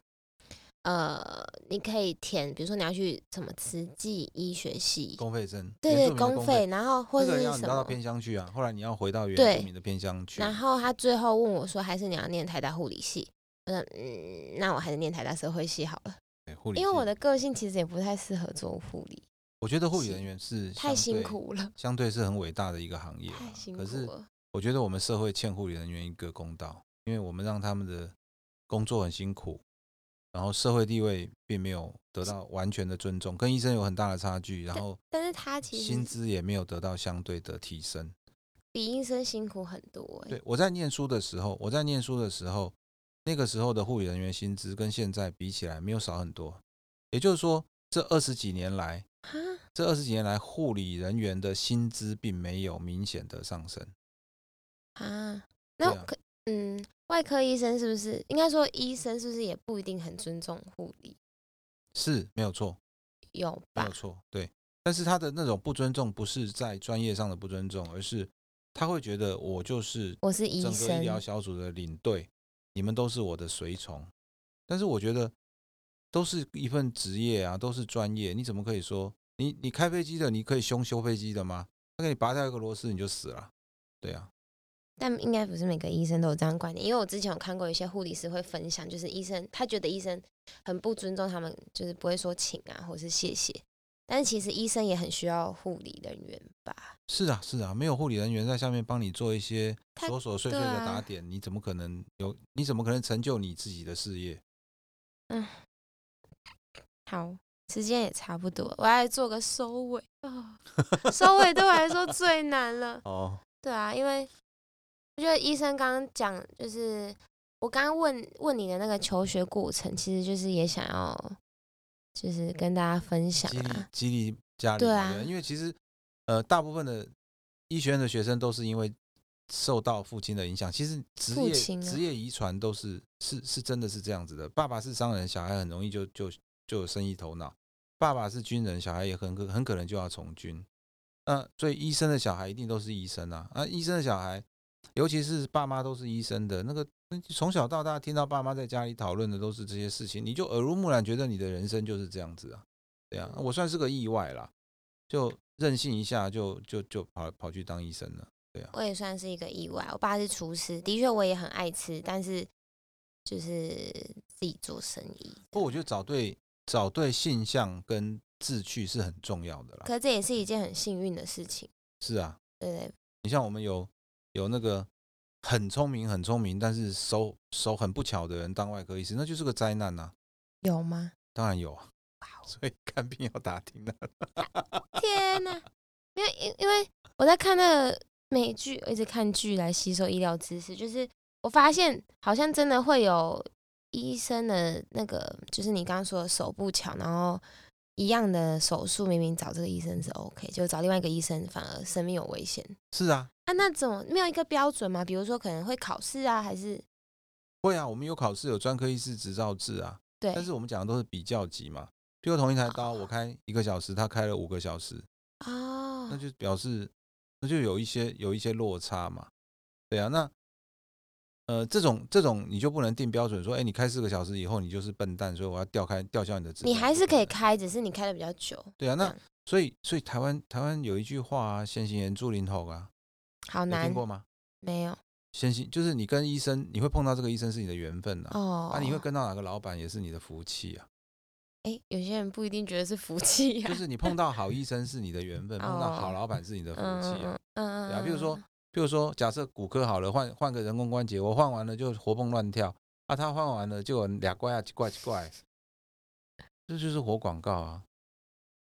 呃，你可以填，比如说你要去什么慈济医学系，公费生，对对，公费，，然后或者是什么。偏乡去啊，后来你要回到原对住民的偏乡去，然后他最后问我说：“还是你要念台大护理系？”我说：“嗯，那我还是念台大社会系好了，对护理因为我的个性其实也不太适合做护理，我觉得护理人员是太，辛苦了，相对是很伟大的一个行业啊，太辛苦可是了。我觉得我们社会欠护理人员一个公道，因为我们让他们的工作很辛苦，然后社会地位并没有得到完全的尊重，跟医生有很大的差距，然后但是他其实薪资也没有得到相对的提升。比医生辛苦很多哎、对，我在念书的时候，我在念书的时候，那个时候的护理人员薪资跟现在比起来没有少很多。也就是说，这二十几年来，这二十几年来护理人员的薪资并没有明显的上升。啊，那可嗯，外科医生是不是应该说医生是不是也不一定很尊重护理？是没有错，有吧没有？错，对。但是他的那种不尊重，不是在专业上的不尊重，而是他会觉得我就是我是医整个医疗，小组的领队，你们都是我的随从。但是我觉得都是一份职业啊，都是专业，你怎么可以说你你开飞机的，你可以凶修飞机的吗？他给你拔掉一个螺丝你就死了，对啊，但应该不是每个医生都有这样观点，因为我之前有看过一些护理师会分享，就是医生他觉得医生很不尊重他们，就是不会说请啊或是谢谢，但是其实医生也很需要护理人员吧？是啊是啊，没有护理人员在下面帮你做一些太琐琐碎碎的啊打点，你怎么可能有？你怎么可能成就你自己的事业？嗯好，时间也差不多，我要来做个收尾啊、[LAUGHS] 收尾对我来说最难了。哦，对啊，因为我觉得医生刚刚讲，就是我刚刚问问你的那个求学过程，其实就是也想要，就是跟大家分享激励啊。激励家里对啊因为其实呃，大部分的医学院的学生都是因为受到父亲的影响，其实职业职业遗传都是是是真的是这样子的。爸爸是商人，小孩很容易就就就有生意头脑；爸爸是军人，小孩也很可很可能就要从军。那所以医生的小孩一定都是医生啊，啊，医生的小孩，尤其是爸妈都是医生的，那个从小到大听到爸妈在家里讨论的都是这些事情，你就耳濡目染，觉得你的人生就是这样子啊。对啊，我算是个意外啦，就任性一下就就就跑跑去当医生了。对啊，我也算是一个意外，我爸是厨师，的确我也很爱吃，但是就是自己做生意。不过我觉得找对找对性向跟志趣是很重要的啦。可这也是一件很幸运的事情，是啊，对对？你像我们有有那个很聪明很聪明，但是手手很不巧的人当外科医师，那就是个灾难呐、有吗？当然有啊，所以看病要打听的。[LAUGHS] 天呐，因为因因为我在看那个美剧，我一直看剧来吸收医疗知识，就是我发现好像真的会有医生的那个，就是你刚刚说的手不巧，然后一样的手术，明明找这个医生是 OK，就找另外一个医生反而生命有危险是啊，啊？那怎么没有一个标准吗？比如说可能会考试啊，还是会啊，我们有考试，有专科医师执照制啊，对但是我们讲的都是比较级嘛。比如同一台刀，哦我开一个小时，他开了五个小时，哦那，就表示那就有一些有一些落差嘛。对啊，那呃这种这种你就不能定标准说，哎，你开四个小时以后你就是笨蛋，所以我要吊开吊销你的执照。你还是可以。开，只是你开的比较久。对啊，那所以所以台湾台湾有一句话啊，先行人助临头啊，好难听，过吗？没有先行就是你跟医生，你会碰到这个医生是你的缘分啊，哦。啊，你会跟到哪个老板也是你的福气啊。哎，有些人不一定觉得是福气呀、就是你碰到 [LAUGHS] 好医生是你的缘分，碰到好老板是你的福嗯气啊。嗯嗯对啊，比如说，比如说，假设骨科好了，换换个人工关节，我换完了就活蹦乱跳，啊，他换完了就有俩怪啊，奇怪奇怪，这就是活广告啊。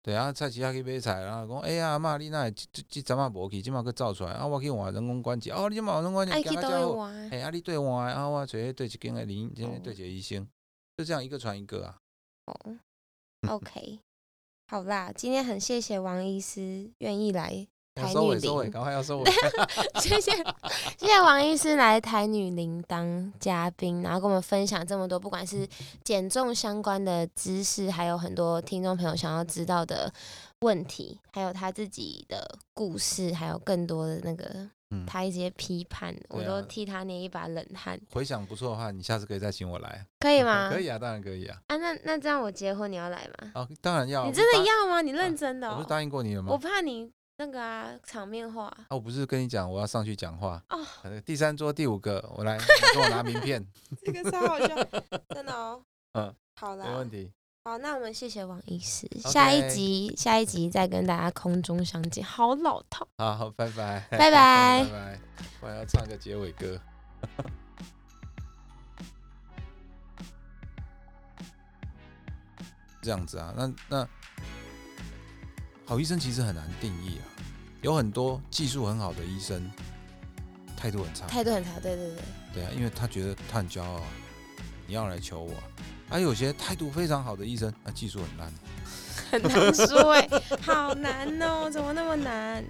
对啊，菜市仔去买菜，然后讲，哎呀，阿嬷你那这这阵啊无去，即马去造出来，啊，我去换人工关节，哦，你即马人工关节哎去都会行啊遮好，玩。哎，啊，你对换的，啊，我找对一间的林，哦对一个医生，就这样一个传一个啊。哦，OK，好啦，今天很谢谢王医师愿意来要台女收尾收尾，赶快要收尾。[LAUGHS] 谢谢谢谢王医师来台女铃当嘉宾，然后跟我们分享这么多，不管是减重相关的知识，还有很多听众朋友想要知道的问题，还有他自己的故事，还有更多的那个嗯，他一些批判，我都替他捏一把冷汗，回想不错的话，你下次可以再请我来。可以吗？可以啊，当然可以啊。啊，那那这样我结婚你要来吗？哦，当然要啊。你真？的要吗？你认真的、哦我不是答应过你了吗？我怕你那个啊场面话啊，我不是跟你讲我要上去讲话。哦，呃第三桌第五个，我来，你跟我拿名片，[LAUGHS] 这个超好笑，真的哦。[LAUGHS] 嗯，好啦，没问题。好，那我们谢谢王医师，下一集下一集再跟大家空中相见。好老套，好，好，拜拜，拜拜 [LAUGHS] 拜拜。我还要唱个结尾歌。这样子啊，那那好医生其实很难定义啊，有很多技术很好的医生，态度很差，态度很差，对对对，对啊，因为他觉得他很骄傲，你要来求我啊。还有些态度非常好的医生，那技术很烂，很难说哎，好难哦，怎么那么难？